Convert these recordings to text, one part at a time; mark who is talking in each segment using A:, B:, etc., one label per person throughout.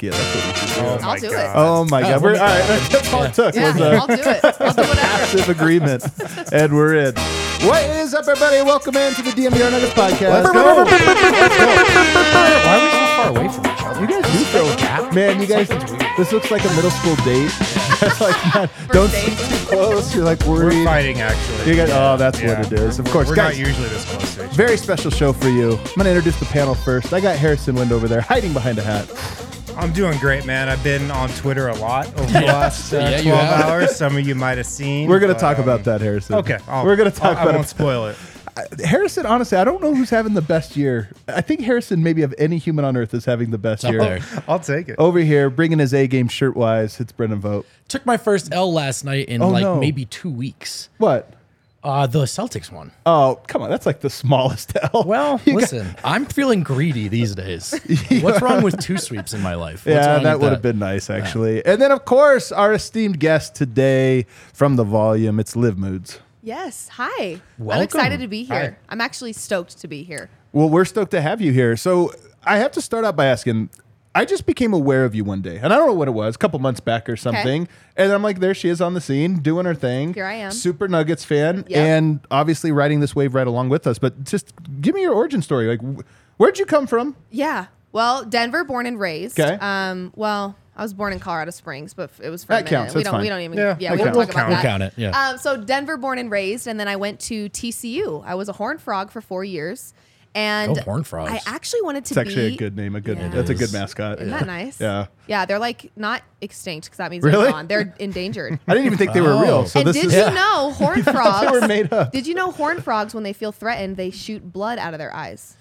A: fuck yeah, that's what we should do.
B: Oh
C: I'll
B: my
C: do it.
A: Oh my god, we're,
D: we'll
A: all
D: make
A: right. That's all it took
C: Yeah,
A: was a
C: I'll do it. I'll do whatever.
A: passive agreement, and we're in. What is up, everybody? Welcome into the DNVR Nuggets podcast.
B: Let's go.
D: Why are we so far away from each other?
A: You guys do throw feel, man. You guys, this looks like a middle school date. It's like, man, don't
C: date.
A: sit too close. You're like
B: We're fighting actually.
A: You guys, oh, that's
B: Yeah.
A: what it is. Of course,
B: We're
A: guys.
B: not usually this close to each other.
A: Very special show for you. I'm gonna introduce the panel first. I got Harrison Wind over there, hiding behind a hat.
B: I'm doing great, man. I've been on Twitter a lot over the last uh,
D: Yeah,
B: 12
D: have.
B: hours. Some of you might have seen.
A: We're gonna
B: but,
A: talk
B: um,
A: about that, Harrison.
B: Okay, I'll,
A: we're gonna talk
B: I'll,
A: about
B: I won't
A: it.
B: spoil it.
A: Harrison. Honestly, I don't know who's having the best year. I think Harrison, maybe of any human on earth, is having the best
D: up
A: year.
D: there.
B: I'll take it.
A: Over here, bringing his A game shirt wise. It's Brendan Vogt.
D: Took my first L last night in
A: Oh,
D: like
A: no.
D: maybe two weeks.
A: What?
D: Uh, the Celtics one.
A: Oh, come on. That's like the smallest L.
D: Well,
A: You got-
D: listen, I'm feeling greedy these days. What's wrong with two sweeps in my life? What's
A: yeah,
D: wrong
A: that
D: with
A: would have been nice, actually. And then, of course, our esteemed guest today from the volume. It's Liv Moods.
C: Yes. Hi. I'm
D: Welcome.
C: excited to be here.
B: Hi.
C: I'm actually stoked to be here.
A: Well, we're stoked to have you here. So I have to start out by asking. I just became aware of you one day, and I don't know what it was, a couple months back or something. And I'm like, there she is on the scene doing her thing.
C: Here I am.
A: Super Nuggets fan,
C: Yep.
A: and obviously riding this wave right along with us. But just give me your origin story. Like, wh- where'd you come from?
C: Yeah. Well, Denver, born and raised.
A: 'Kay.
C: Um. Well, I was born in Colorado Springs, but it was for
A: That
C: a minute.
A: counts,
C: We
A: that's
C: don't. We don't even.
B: Yeah,
C: Yeah. we don't
B: counts.
C: talk about
B: We'll
D: count it, yeah.
C: Um. So Denver, born and raised, and then I went to TCU. I was a Horn Frog for four years, and
D: Go Horned Frogs.
C: I actually wanted to
A: It's actually
C: be.
A: a good name. A good.
C: Yeah.
A: That's a good mascot.
C: Isn't that nice?
A: Yeah.
C: Yeah, they're like not extinct because that means
A: Really?
C: they're gone. They're endangered.
A: I didn't even think they were
D: Oh.
A: real. So
C: and
A: this
C: did
A: is.
C: you know horn frogs?
A: They were made up.
C: Did you know horn frogs when they feel threatened, they shoot blood out of their eyes?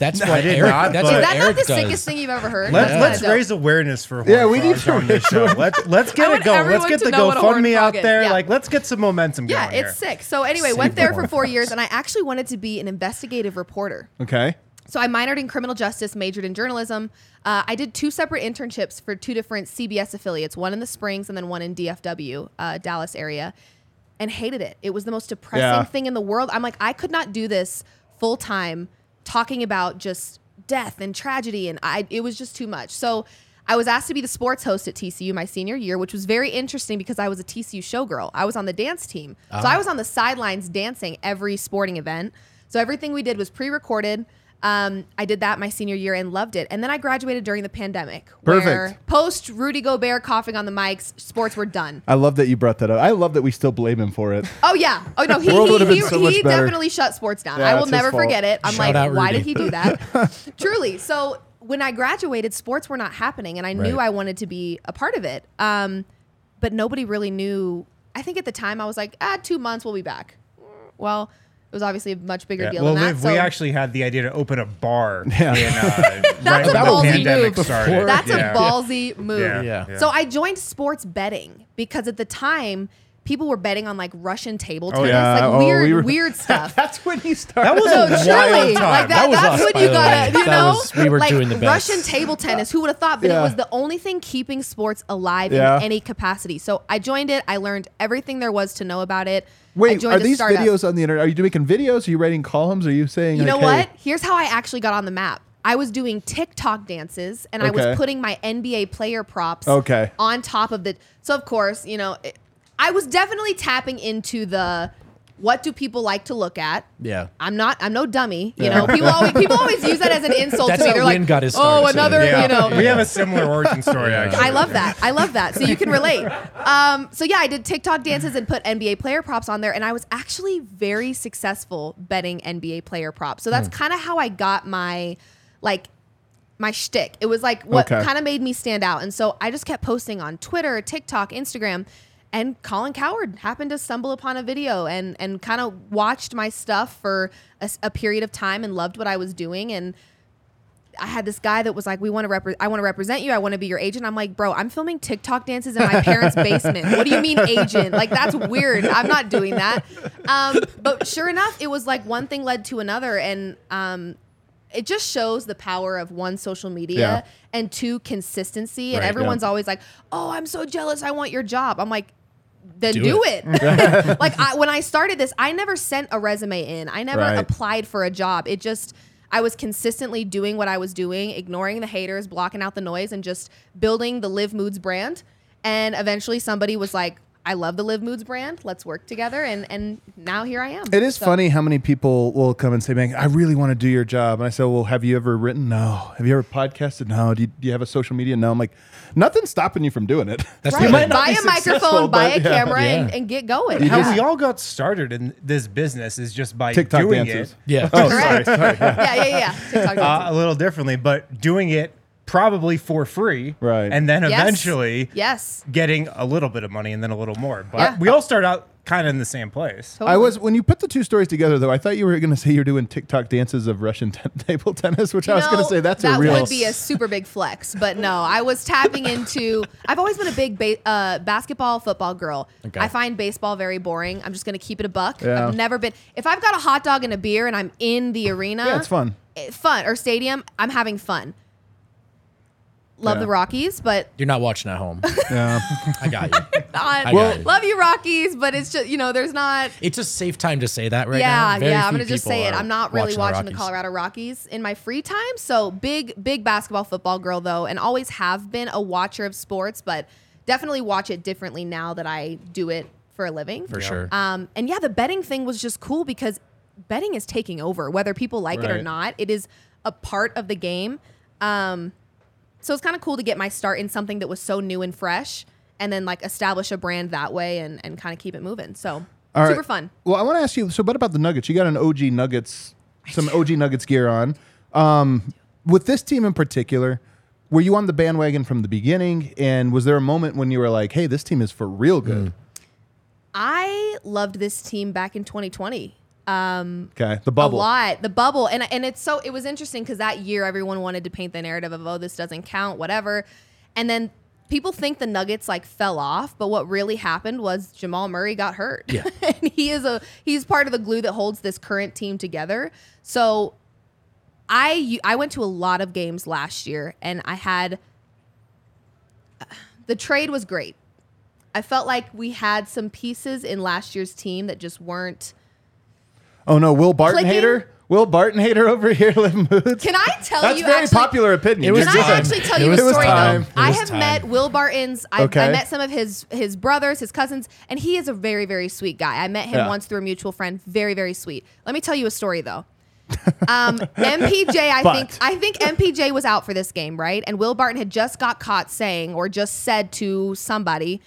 D: That's
B: I
D: what
B: did
D: Eric.
B: not,
D: that's
B: but-
D: what
C: Is that
D: Eric
C: not the
D: does.
C: sickest thing you've ever heard?
B: Let's
C: That's
B: let's
C: kinda dope.
B: raise awareness for
A: Yeah,
B: horn
A: we need
B: frogs
A: to
B: on this show. Let's let's
C: I
B: get
C: want
B: it going. Let's
C: everyone
B: get
C: to
B: the
C: know what a horn
B: GoFundMe
C: frog
B: out
C: is.
B: there.
C: Yeah.
B: Like, let's get some momentum
C: Yeah,
B: going.
C: it's
B: here.
C: sick. So anyway, went there for four years, and I actually wanted to be an investigative reporter.
A: Okay.
C: So I minored in criminal justice, majored in journalism. Uh, I did two separate internships for two different CBS affiliates, one in the Springs and then one in DFW, uh, Dallas area, and hated it. It was the most depressing
A: Yeah.
C: thing in the world. I'm like, I could not do this full time, talking about just death and tragedy, and I it was just too much. So. I was asked to be the sports host at TCU my senior year, which was very interesting because I was a TCU showgirl. I was on the dance team. So I ah. was on the sidelines dancing every sporting event. So everything we did was pre recorded. Um, I did that my senior year and loved it. And then I graduated during the pandemic. Where
A: Perfect.
C: post Rudy Gobert coughing on the mics, sports were done.
A: I love that you brought that up. I love that we still blame him for it.
C: Oh yeah. Oh no, he
A: World
C: he,
A: would've been
C: he,
A: so much
C: he definitely shut sports down.
A: Yeah,
C: I will never forget it. I'm
D: Shout
C: like, why did he do that? Truly. So when I graduated, sports were not happening, and I knew I wanted to be a part of it. Um, but nobody really knew. I think at the time I was like, ah, two months, we'll be back. Well, it was obviously a much bigger
A: Yeah.
C: deal
B: Well,
C: than
B: Liv,
C: that.
B: we
C: so
B: actually had the idea to open a bar.
A: Yeah.
B: In, uh, right
C: a
B: when
C: ballsy
B: pandemic
D: move
B: started.
D: before-
C: That's
B: Yeah.
C: a ballsy move.
B: Yeah.
D: Yeah.
C: So I joined sports betting because at the time people were betting on like Russian table tennis,
A: Oh, yeah.
C: like
A: Oh,
C: weird,
A: we were-
C: weird stuff.
A: That's when he started.
B: That was
C: No,
B: a
C: truly,
B: wild time.
C: like that.
D: That was
C: that's
D: us,
C: when
D: by
C: you
D: the
C: gotta,
D: way.
C: you
D: That
C: know,
D: was- we were
C: like
D: doing the best.
C: Russian table tennis. Who would have thought? But
A: Yeah.
C: it was the only thing keeping sports alive
A: Yeah.
C: in any capacity. So I joined it. I learned everything there was to know about it.
A: Wait, are these
C: startup.
A: videos on the internet? Are you making videos? Are you writing columns? Are you saying?
C: You know
A: like, hey-
C: what? Here's how I actually got on the map. I was doing TikTok dances and I
A: Okay.
C: was putting my NBA player props
A: Okay.
C: on top of the. So, of course, you know, it, I was definitely tapping into the what do people like to look at?
D: Yeah.
C: I'm not. I'm no dummy. You know, people always people always use that as an insult
D: That's
C: to me. They're
D: Wind
C: like,
D: got his
C: oh,
D: start,
C: another.
B: Yeah.
C: You know,
B: we have a similar origin story. Actually,
C: I love that. I love that. So you can relate. Um, so yeah, I did TikTok dances and put NBA player props on there, and I was actually very successful betting NBA player props. So that's
A: Hmm.
C: kind of how I got my like my shtick. It was like what
A: Okay.
C: kind of made me stand out, and so I just kept posting on Twitter, TikTok, Instagram. And Colin Cowherd happened to stumble upon a video and and kind of watched my stuff for a period of time and loved what I was doing and I had this guy that was like, "We want to repre- I want to represent you. I want to be your agent." I'm like, "Bro, I'm filming TikTok dances in my parents' basement. What do you mean agent? Like that's weird. I'm not doing that." Um, but sure enough, it was like one thing led to another, and um, it just shows the power of one social media
A: Yeah.
C: and two consistency. And
D: Right,
C: everyone's
A: yeah.
C: always like, "Oh, I'm so jealous. I want your job." I'm like. Then do,
D: Do
C: it. like I, when I started this, I never sent a resume in. I never
A: Right.
C: applied for a job. It just I was consistently doing what I was doing, ignoring the haters, blocking out the noise, and just building the Liv Moods brand. And eventually, somebody was like, "I love the Liv Moods brand. Let's work together." And and now here I am.
A: It is
C: So-
A: funny how many people will come and say, "Man, I really want to do your job." And I say, "Well, have you ever written? No. Have you ever podcasted? No. Do you, do you have a social media? No." I'm like, nothing's stopping you from doing it.
D: That's
C: Right.
D: the
A: might not
C: buy
A: be
C: a microphone, buy a
A: but yeah.
C: camera, and,
D: Yeah.
C: and get going.
B: How
C: Yeah.
B: we all got started in this business is just by
A: TikTok
B: doing
A: dances.
B: it
D: Yeah.
A: Oh, sorry. Sorry. Yeah.
C: yeah, yeah, yeah. TikTok
B: uh, a little differently, but doing it probably for free,
A: Right.
B: And then
C: Yes.
B: eventually
C: yes.
B: getting a little bit of money and then a little more. But
C: Yeah.
B: we all start out kind of in the same place.
A: I was when you put the two stories together, though. I thought you were going to say you're doing TikTok dances of Russian t- table tennis, which I was going to say that's
C: that
A: a real.
C: would be a super big flex, but no, I was tapping into. I've always been a big ba- uh, basketball, football girl.
D: Okay.
C: I find baseball very boring. I'm just gonna keep it a buck.
A: Yeah.
C: I've never been. If I've got a hot dog and a beer and I'm in the arena,
A: yeah, it's fun.
C: eh, fun or stadium, I'm having fun. Love
A: Yeah.
C: the Rockies, but
D: You're not watching at home.
A: Yeah.
D: I got you.
C: not.
D: I got you.
C: love you Rockies, but it's just you know there's not.
D: It's a safe time to say that right
C: yeah,
D: now. Very
C: yeah. I'm
D: few
C: gonna just
D: people
C: say it.
D: are
C: I'm not really watching, the,
D: Rockies.
C: Colorado Rockies in my free time. So big, big basketball, football girl though, and always have been a watcher of sports, but definitely watch it differently now that I do it for a living.
D: For sure.
C: Um, and yeah, the betting thing was just cool because betting is taking over, whether people like it or
A: Right.
C: not. It is a part of the game. Um, so it's kind of cool to get my start in something that was so new and fresh, and then like establish a brand that way and and kind of keep it moving. So
A: All
C: super
A: right.
C: fun.
A: Well, I want to ask you. So, what about the Nuggets? You got an OG Nuggets, some OG Nuggets gear on. Um, with this team in particular, were you on the bandwagon from the beginning? And was there a moment when you were like, "Hey, this team is for real good"?
C: I loved this team back in 2020.
A: Um, okay, the bubble.
C: A lot. The bubble. And and it's so it was interesting because that year everyone wanted to paint the narrative of oh this doesn't count, whatever. And then people think the Nuggets like fell off, but what really happened was Jamal Murray got hurt.
D: Yeah.
C: and he is a he's part of the glue that holds this current team together. So I I went to a lot of games last year and I had the trade was great. I felt like we had some pieces in last year's team that just weren't
A: Oh no, Will Barton
C: Clicking.
A: hater. Will Barton hater over here. Liv Moods.
C: Can I tell you
A: That's
C: you
A: very
C: actually,
A: popular opinion.
D: It was
C: Can I
D: time.
C: actually tell
D: It
C: you a
D: was
C: story
A: time.
C: though?
D: It
C: I
D: was
C: have
D: time.
C: met Will Barton's. I,
A: Okay.
C: I met some of his his brothers, his cousins, and he is a very very sweet guy. I met him
A: Yeah.
C: once through a mutual friend. Very very sweet. Let me tell you a story though. Um, MPJ, I
A: But.
C: think I think MPJ was out for this game, right? And Will Barton had just got caught saying or just said to somebody,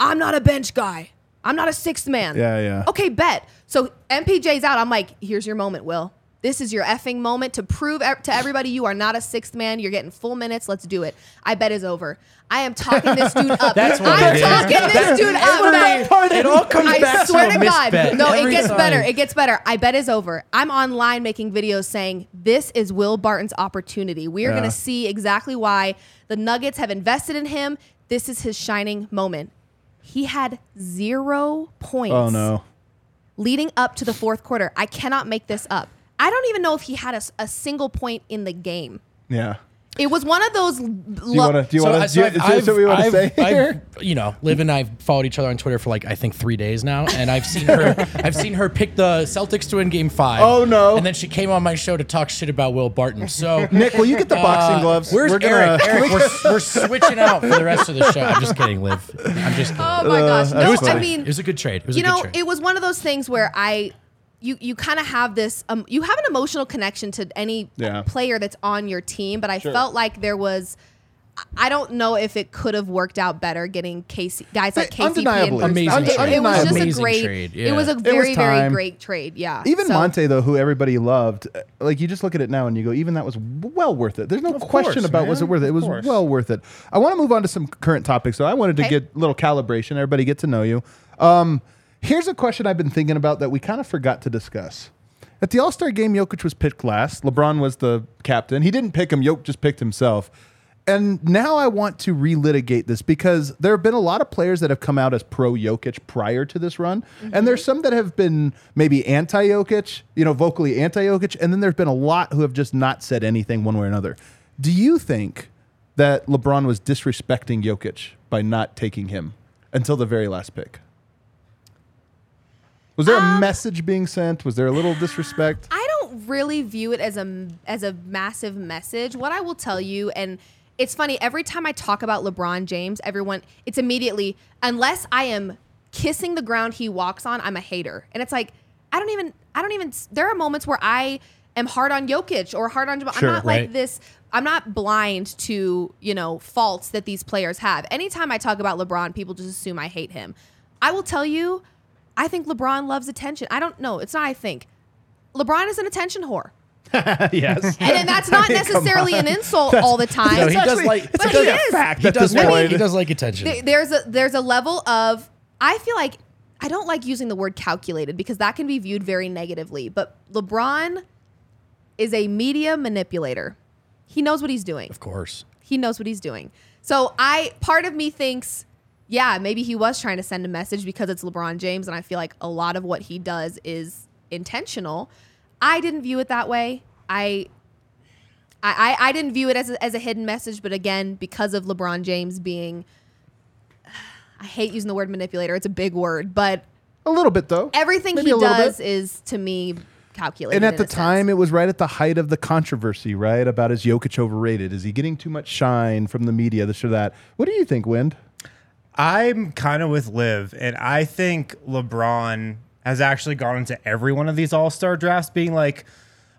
C: "I'm not a bench guy. I'm not a sixth man."
A: Yeah, yeah.
C: Okay, bet. So MPJ's out. I'm like, here's your moment, Will. This is your effing moment to prove to everybody you are not a sixth man. You're getting full minutes. Let's do it. I bet is over. I am talking this dude up.
D: That's what
C: I'm
D: it is.
C: talking this dude up.
D: It all comes
C: I
D: back
C: swear
D: to
C: God.
D: misbet.
C: No, it gets
D: time.
C: better. It gets better. I bet is over. I'm online making videos saying this is Will Barton's opportunity. We are
A: Yeah.
C: going to see exactly why the Nuggets have invested in him. This is his shining moment. He had zero points
A: Oh no.
C: Leading up to the fourth quarter. I cannot make this up. I don't even know if he had a single point in the game.
A: Yeah.
C: It was one of those.
A: Do you want to? Do you
D: So,
A: want to?
D: so
A: Do
D: I've-
A: you, what we want to
D: I've-
A: say
D: I've-
A: here?
D: You know, Liv and I followed each other on Twitter for like I think three days now, and I've seen her. I've seen her pick the Celtics to win Game Five.
A: Oh, no.
D: And then she came on my show to talk shit about Will Barton. So
A: Nick, will you get the boxing
D: uh,
A: gloves?
D: Where's
A: We're gonna-
D: Eric? Eric, we're, we're switching out for the rest of the show. I'm just kidding, Liv. I'm just kidding.
C: Oh my gosh!
A: Uh,
C: No,
A: it was
C: I mean,
D: it was a good trade. It was
C: you
D: a good
C: know,
D: trade.
C: it was one of those things where I, you you kind of have this, um, you have an emotional connection to any
A: Yeah.
C: player that's on your team, but I
A: Sure.
C: felt like there was. I don't know if it could have worked out better getting Casey guys like
A: Casey
C: KCP and
A: undeniably.
D: Amazing
C: Brown. It-
D: trade.
C: It, was just a great.
D: trade,
C: It was a
D: It
A: was
C: very very great trade. Yeah.
A: Even
C: So-
A: Monte though, who everybody loved, uh, like you just look at it now and you go, even that was well worth it. There's no
B: Of
A: question
B: course,
A: about was it worth it. It was well worth it. I want to move on to some current topics. So I wanted to
C: Okay.
A: get a little calibration. Everybody get to know you. Um, here's a question I've been thinking about that we kind of forgot to discuss. At the All Star game, Jokic was picked last. LeBron was the captain. He didn't pick him. Jokic just picked himself. And now I want to relitigate this because there have been a lot of players that have come out as pro Jokic prior to this run. And there's mm-hmm. some that have been maybe anti Jokic, you know, vocally anti Jokic. And then there's been a lot who have just not said anything one way or another. Do you think that LeBron was disrespecting Jokic by not taking him until the very last pick? Was there a um, message being sent? Was there a little disrespect?
C: I don't really view it as a as a massive message. What I will tell you, and it's funny every time I talk about LeBron James, everyone it's immediately unless I am kissing the ground he walks on, I'm a hater, and it's like I don't even I don't even. There are moments where I am hard on Jokic or hard on Jamal.
A: Sure,
C: I'm not like this. I'm not blind to you know faults that these players have. Anytime I talk about LeBron, people just assume I hate him. I will tell you, I think LeBron loves attention. I don't know. It's not. I think LeBron is an attention whore.
A: yes.
C: And then that's not
A: mean,
C: necessarily an insult all the time.
D: No, he does like-
A: it's
C: But
A: actually
C: he
A: a
C: is.
A: fact
D: He does,
A: this
D: like,
A: point.
D: he does like attention.
C: Th- there's a there's a level of I feel like I don't like using the word calculated because that can be viewed very negatively. But LeBron is a media manipulator. He knows what he's doing.
D: of course.
C: He knows what he's doing. So I part of me thinks, yeah, maybe he was trying to send a message because it's LeBron James, and I feel like a lot of what he does is intentional. I didn't view it that way. I I, I, didn't view it as a, as a hidden message, but again, because of LeBron James being, I hate using the word manipulator. It's a big word, but
A: a little bit though.
C: everything
A: Maybe
C: he does
A: bit.
C: is to me calculated.
A: And at the
C: a sense.
A: time, it was right at the height of the controversy, right? About is Jokic overrated? Is he getting too much shine from the media? This or that? What do you think, Wind?
B: I'm kind of with Liv, and I think LeBron has actually gone into every one of these All Star drafts being like,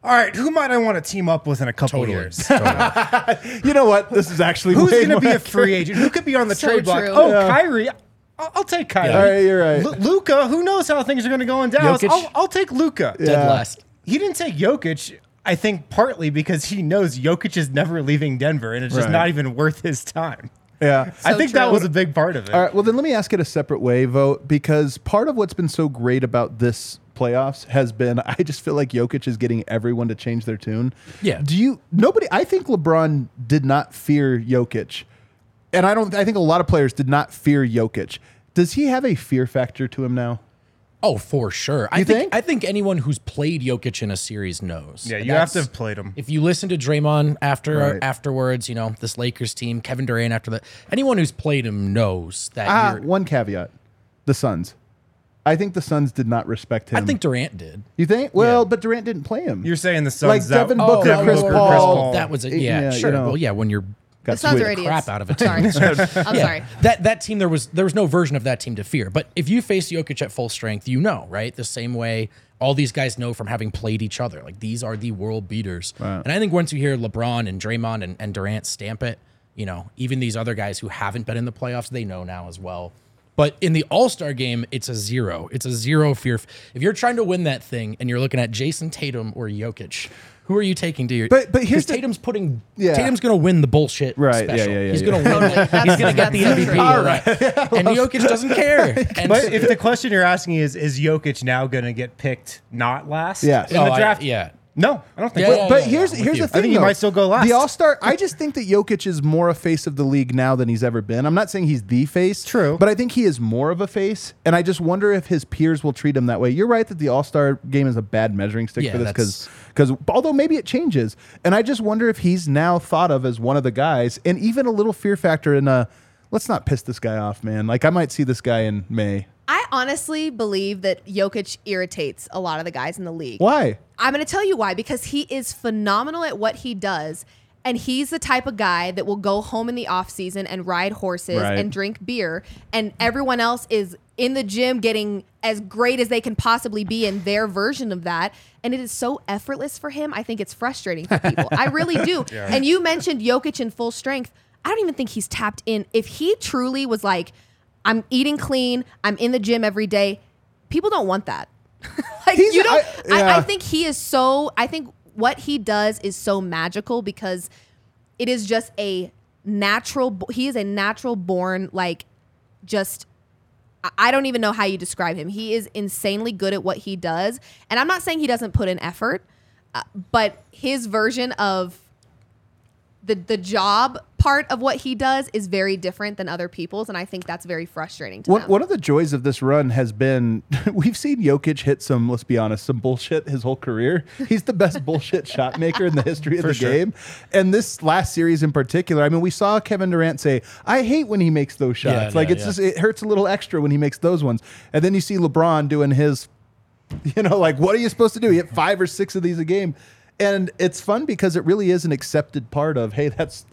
B: "All right, who might I want to team up with in a couple
D: Totally.
B: years?
D: Totally.
A: You know what? This is actually
B: Who's going to be a free agent? Who could be on the
C: So
B: trade block?
C: true.
B: Oh,
A: Yeah.
B: Kyrie. I'll, I'll take Kyrie.
D: Yeah.
A: All right, you're right.
B: Luka. Who knows how things are going to go in Dallas? I'll, I'll take Luka.
D: Dead
A: Yeah.
D: last.
B: He didn't take Jokic. I think partly because he knows Jokic is never leaving Denver, and it's just
A: Right.
B: not even worth his time.
A: Yeah.
B: I
C: So
B: think that was a big part of it.
A: All right. Well, then let me ask it a separate way, Vogt, because part of what's been so great about this playoffs has been I just feel like Jokic is getting everyone to change their tune.
D: Yeah.
A: Do you? Nobody. I think LeBron did not fear Jokic, and I don't. I think a lot of players did not fear Jokic. Does he have a fear factor to him now?
D: Oh, for sure. I think,
A: think?
D: I think anyone who's played Jokic in a series knows.
B: yeah, you have to
D: that's-
B: have played him.
D: If you listen to Draymond after
A: Right.
D: afterwards, you know this Lakers team, Kevin Durant after that, anyone who's played him knows that.
A: Ah,
D: you're,
A: one caveat: the Suns. I think the Suns did not respect him.
D: I think Durant did.
A: You think? Well,
B: Yeah.
A: but Durant didn't play him.
B: You're saying the Suns
A: Like
B: that-
A: Devin
D: Oh,
A: Booker,
B: Devin
A: Chris
B: Booker,
A: Paul.
B: Chris Paul.
D: That was it.
A: Yeah,
D: Yeah,
A: you
D: sure.
A: know.
D: well, yeah, when you're
A: Got
C: The Suns
A: switched.
C: are idiots.
D: crap out of a team.
C: Sorry, I'm
D: Yeah,
C: sorry.
D: That that team there was there was no version of that team to fear. But if you face Jokic at full strength, you know, right? The same way all these guys know from having played each other. Like these are the world beaters. And I think once you hear LeBron and Draymond and, and Durant stamp it, you know, even these other guys who haven't been in the playoffs, they know now as well. But in the All Star game, it's a zero. It's a zero fear. If you're trying to win that thing and you're looking at Jayson Tatum or Jokic, who are you taking to your?
A: But- but here's
D: 'cause
A: the-
D: Tatum's putting.
A: Yeah.
D: Tatum's going to win the bullshit.
A: Right, yeah,
D: Special.
A: yeah, yeah,
D: He's
A: yeah.
D: going to win. it. He's going to get the MVP.
C: true.
D: of and Jokic doesn't care. And
B: But if the question you're asking is, is Jokic now going to get picked not last
A: Yes.
B: in
D: Oh,
B: the
D: I-
B: draft?
D: yeah.
B: No, I don't think
D: Yeah,
B: so.
D: yeah,
A: But
D: yeah,
A: here's
D: yeah,
A: here's the
D: you.
A: thing.
B: I think he
A: though.
B: might still go last.
A: The All Star. I just think that Jokic is more a face of the league now than he's ever been. I'm not saying he's the face.
B: True.
A: But I think he is more of a face, and I just wonder if his peers will treat him that way. You're right that the All Star game is a bad measuring stick
D: Yeah,
A: for this because because although maybe it changes, and I just wonder if he's now thought of as one of the guys, and even a little fear factor in a. Let's not piss this guy off, man. Like I might see this guy in May.
C: I honestly believe that Jokic irritates a lot of the guys in the league.
A: Why?
C: I'm going to tell you why because he is phenomenal at what he does. And he's the type of guy that will go home in the off season and ride horses
A: Right.
C: and drink beer. And everyone else is in the gym getting as great as they can possibly be in their version of that. And it is so effortless for him. I think it's frustrating for people. I really do. And you mentioned Jokic in full strength. I don't even think he's tapped in. If he truly was like, I'm eating clean, I'm in the gym every day, people don't want that. like
A: He's-
C: you don't.
A: I-
C: I,
A: yeah.
C: I think he is so. I think what he does is so magical because it is just a natural. He is a natural born like just. I- I don't even know how you describe him. He is insanely good at what he does, and I'm not saying he doesn't put in effort, uh, but his version of the the job part of what he does is very different than other people's, and I think that's very frustrating to
A: One,
C: them.
A: one of the joys of this run has been we've seen Jokic hit some, let's be honest, some bullshit his whole career. He's the best bullshit shot maker in the history of
B: For
A: the
B: sure.
A: game. And this last series in particular, I mean, we saw Kevin Durant say, I hate when he makes those shots.
D: Yeah,
A: like
D: yeah,
A: it's
D: yeah.
A: just it hurts a little extra when he makes those ones. And then you see LeBron doing his You know, like what are you supposed to do? You hit five or six of these a game. And it's fun because it really is an accepted part of, hey, that's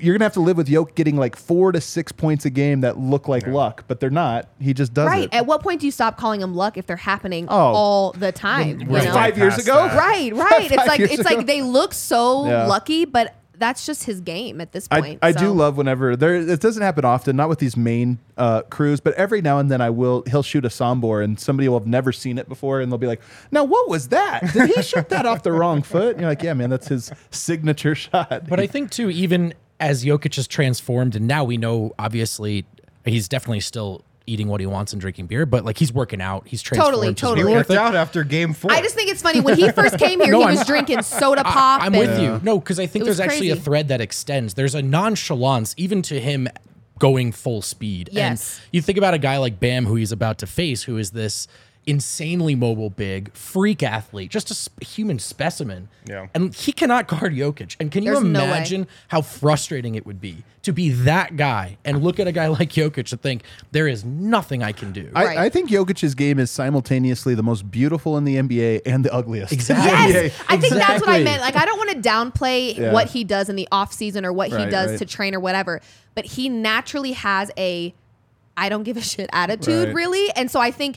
A: you're gonna have to live with Yoke getting like four to six points a game that look like luck, but they're not. He just does
C: Right.
A: it.
C: At what point do you stop calling them luck if they're happening
A: Oh.
C: all the time? you
D: Right.
C: know?
A: Five years ago,
B: that.
C: Right, right. It's
A: Five
C: like it's
A: ago.
C: like they look so
A: Yeah.
C: lucky, but that's just his game at this point.
A: I do
C: so.
A: love whenever there. It doesn't happen often, not with these main uh, crews, but every now and then I will. He'll shoot a sombor, and somebody will have never seen it before, and they'll be like, "Now, what was that? Did he shoot that off the wrong foot?" And you're like, "Yeah, man, that's his signature shot."
D: But I think too, even as Jokic has transformed, and now we know obviously he's definitely still eating what he wants and drinking beer, but like he's working out, he's transformed.
C: Totally,
D: his
C: totally.
B: He worked
D: ethic.
B: out after game four.
C: I just think it's funny when he first came here,
D: No,
C: he
D: I'm-
C: was drinking soda pop.
D: I'm
C: and,
D: with you. No, because I think
C: It was
D: there's actually a thread that extends. There's a nonchalance even to him going full speed.
C: Yes.
D: And you think about a guy like Bam, who he's about to face, who is this insanely mobile, big freak athlete, just a sp- human specimen.
B: Yeah.
D: And he cannot guard Jokic. And can you
C: There's no
D: imagine how frustrating it would be to be that guy and look at a guy like Jokic and think there is nothing I can do.
A: I,
C: Right.
A: I think Jokic's game is simultaneously the most beautiful in the NBA and the ugliest.
D: Exactly.
A: in the
C: Yes,
A: NBA.
C: I think that's what I meant. Like, I don't want to downplay
A: Yeah.
C: what he does in the off season or what he
A: Right,
C: does
A: right.
C: to train or whatever, but he naturally has a I don't give a shit attitude,
A: Right.
C: really. And so I think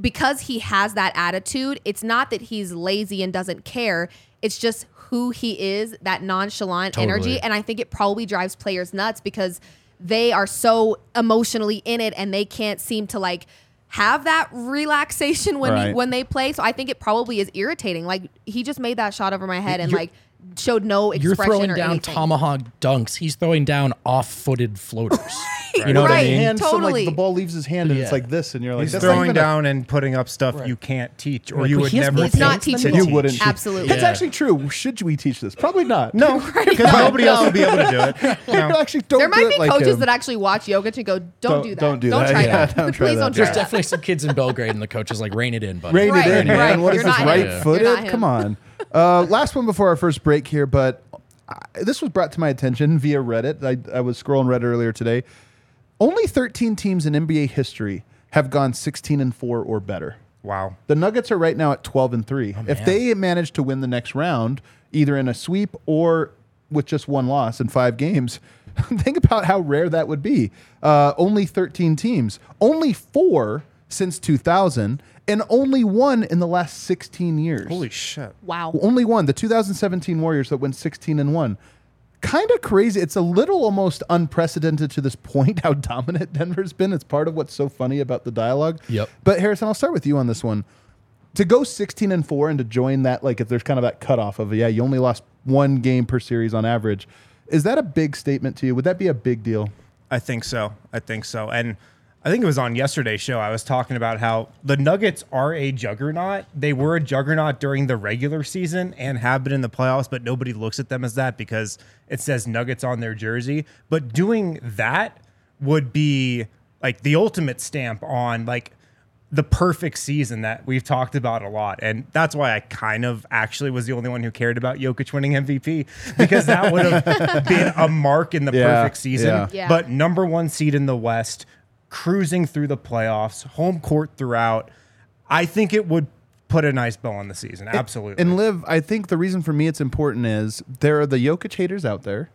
C: because he has that attitude, it's not that he's lazy and doesn't care. It's just who he is, that nonchalant
D: Totally.
C: energy. And I think it probably drives players nuts because they are so emotionally in it and they can't seem to like have that relaxation when he, when they play. So I think it probably is irritating. Like he just made that shot over my head and
D: You're-
C: like showed no expression.
D: You're throwing
C: or
D: down
C: anything.
D: tomahawk dunks. He's throwing down off-footed floaters. You know what I mean?
A: hand, so, like,
C: Totally.
A: the ball leaves his hand and it's like this, and you're like,
B: He's
A: that's
B: throwing
A: even a-
B: down and putting up stuff you can't teach or
D: Like,
B: you would
D: he
B: never.
D: more
C: It's not
D: points
C: teachable.
A: you wouldn't. teach.
C: Absolutely.
A: That's
D: Yeah.
A: actually true. Should we teach this? Probably not.
B: No, because nobody else will be able to do it. You know?
A: actually, don't
C: There might
A: it
C: be
A: like
C: coaches
A: him.
C: that actually watch yoga to go, "Don't,
A: Don't-
C: that.
A: don't do that.
C: try
A: Yeah, don't try that.
C: Please don't try
D: There's definitely some kids in Belgrade, and the coach is like, "Rein it in, buddy."
A: Rein it in, man.
C: right.
A: What is this, right footed?
C: You're not him.
A: Come on. Uh, last one before our first break here, but I, this was brought to my attention via Reddit. I, I was scrolling Reddit earlier today. Only 13 teams in NBA history have gone 16 and 4 or better.
B: Wow.
A: The Nuggets are right now at 12 and 3. if
D: Oh, man.
A: they manage to win the next round, either in a sweep or with just one loss in five games, think about how rare that would be. Uh, only 13 teams, only four since 2000, and only one in the last 16 years.
B: Holy shit.
C: Wow.
A: Only one, the 2017 Warriors that went 16 and 1. Kind of crazy. It's a little almost unprecedented to this point how dominant Denver's been. It's part of what's so funny about the dialogue.
D: Yep.
A: But Harrison, I'll start with you on this one. To go 16 and 4 and to join that, like if there's kind of that cutoff of, yeah, you only lost one game per series on average, is that a big statement to you? Would that be a big deal?
B: I think so. I think so. And I think it was on yesterday's show. I was talking about how the Nuggets are a juggernaut. They were a juggernaut during the regular season and have been in the playoffs, but nobody looks at them as that because it says Nuggets on their jersey. But doing that would be like the ultimate stamp on like the perfect season that we've talked about a lot. And that's why I kind of actually was the only one who cared about Jokic winning MVP because that would have been a mark in the
A: Yeah,
B: perfect season.
A: yeah.
C: Yeah.
B: But number one seed in the West, cruising through the playoffs, home court throughout. I think it would put a nice bow on the season. Absolutely.
A: And Liv, I think the reason for me it's important is there are the Jokic haters out there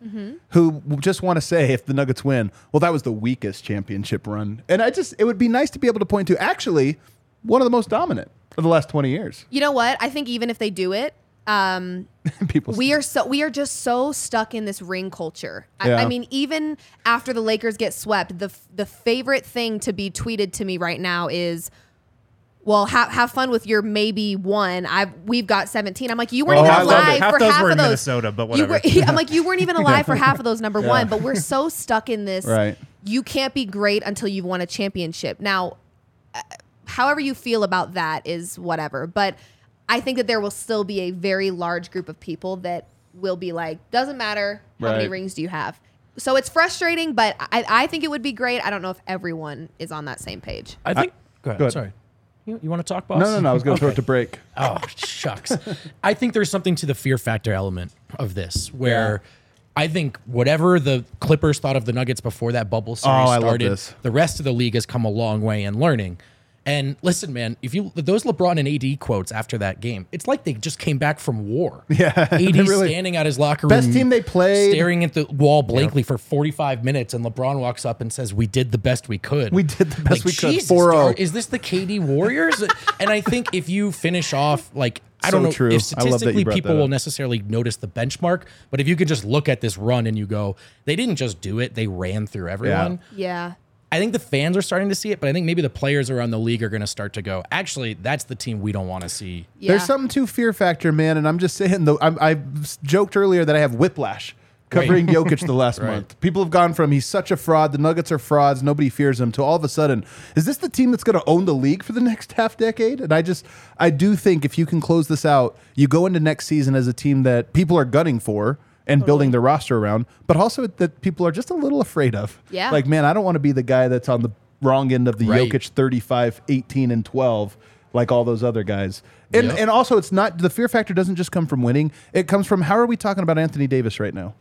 A: who just want to say if the Nuggets win, well, that was the weakest championship run. And I just, it would be nice to be able to point to actually one of the most dominant of the last 20 years.
C: You know what? I think even if they do it, um,
A: People
C: we are so we are just so stuck in this ring culture. I,
A: Yeah.
C: I mean, even after the Lakers get swept, the the favorite thing to be tweeted to me right now is. Well, have, have fun with your maybe one. I've we've got seventeen. I'm like, you weren't
B: Oh,
C: even alive
B: Half
C: for half of those.
B: Minnesota, but whatever.
C: were, I'm like, you weren't even alive for half of those. Number one, but we're so stuck in this.
A: Right.
C: You can't be great until you've won a championship. Now, uh, however you feel about that is whatever. But I think that there will still be a very large group of people that will be like, doesn't matter how many rings do you have. So it's frustrating, but I, I think it would be great. I don't know if everyone is on that same page.
D: I think. go, ahead,
A: go ahead.
D: Sorry. You, you want to talk, boss?
A: No, no, no. I was going to throw it to break.
D: Oh, shucks. I think there's something to the fear factor element of this where I think whatever the Clippers thought of the Nuggets before that bubble series
A: Oh,
D: started, the rest of the league has come a long way in learning. And listen, man, if you those LeBron and AD quotes after that game, it's like they just came back from war.
A: Yeah,
D: AD
A: really-
D: standing at his locker room,
A: Best team they played.
D: staring at the wall blankly for 45 minutes, and LeBron walks up and says, "We did the best we could.
A: We did the best we could.
D: Jesus,
A: 4-0.
D: Is this the KD Warriors? and I think if you finish off like. I don't
A: So
D: know
A: true.
D: if
A: I love that you
D: statistically people will necessarily notice the benchmark, but if you could just look at this run and you go, they didn't just do it; they ran through everyone.
C: Yeah.
D: I think the fans are starting to see it, but I think maybe the players around the league are going to start to go. Actually, that's the team we don't want to see.
C: Yeah.
A: There's something to fear factor, man, and I'm just saying. Though I'm, I joked earlier that I have whiplash covering Jokic the last month. People have gone from he's such a fraud, the Nuggets are frauds, nobody fears him, to all of a sudden, is this the team that's going to own the league for the next half decade? And I just, I do think if you can close this out, you go into next season as a team that people are gunning for. And building their roster around, but also that people are just a little afraid of.
C: Yeah.
A: Like, man, I don't want to be the guy that's on the wrong end of the
D: Right.
A: Jokic 35, 18, and 12, like all those other guys. And
D: Yep.
A: and also it's not the fear factor doesn't just come from winning. It comes from how are we talking about Anthony Davis right now?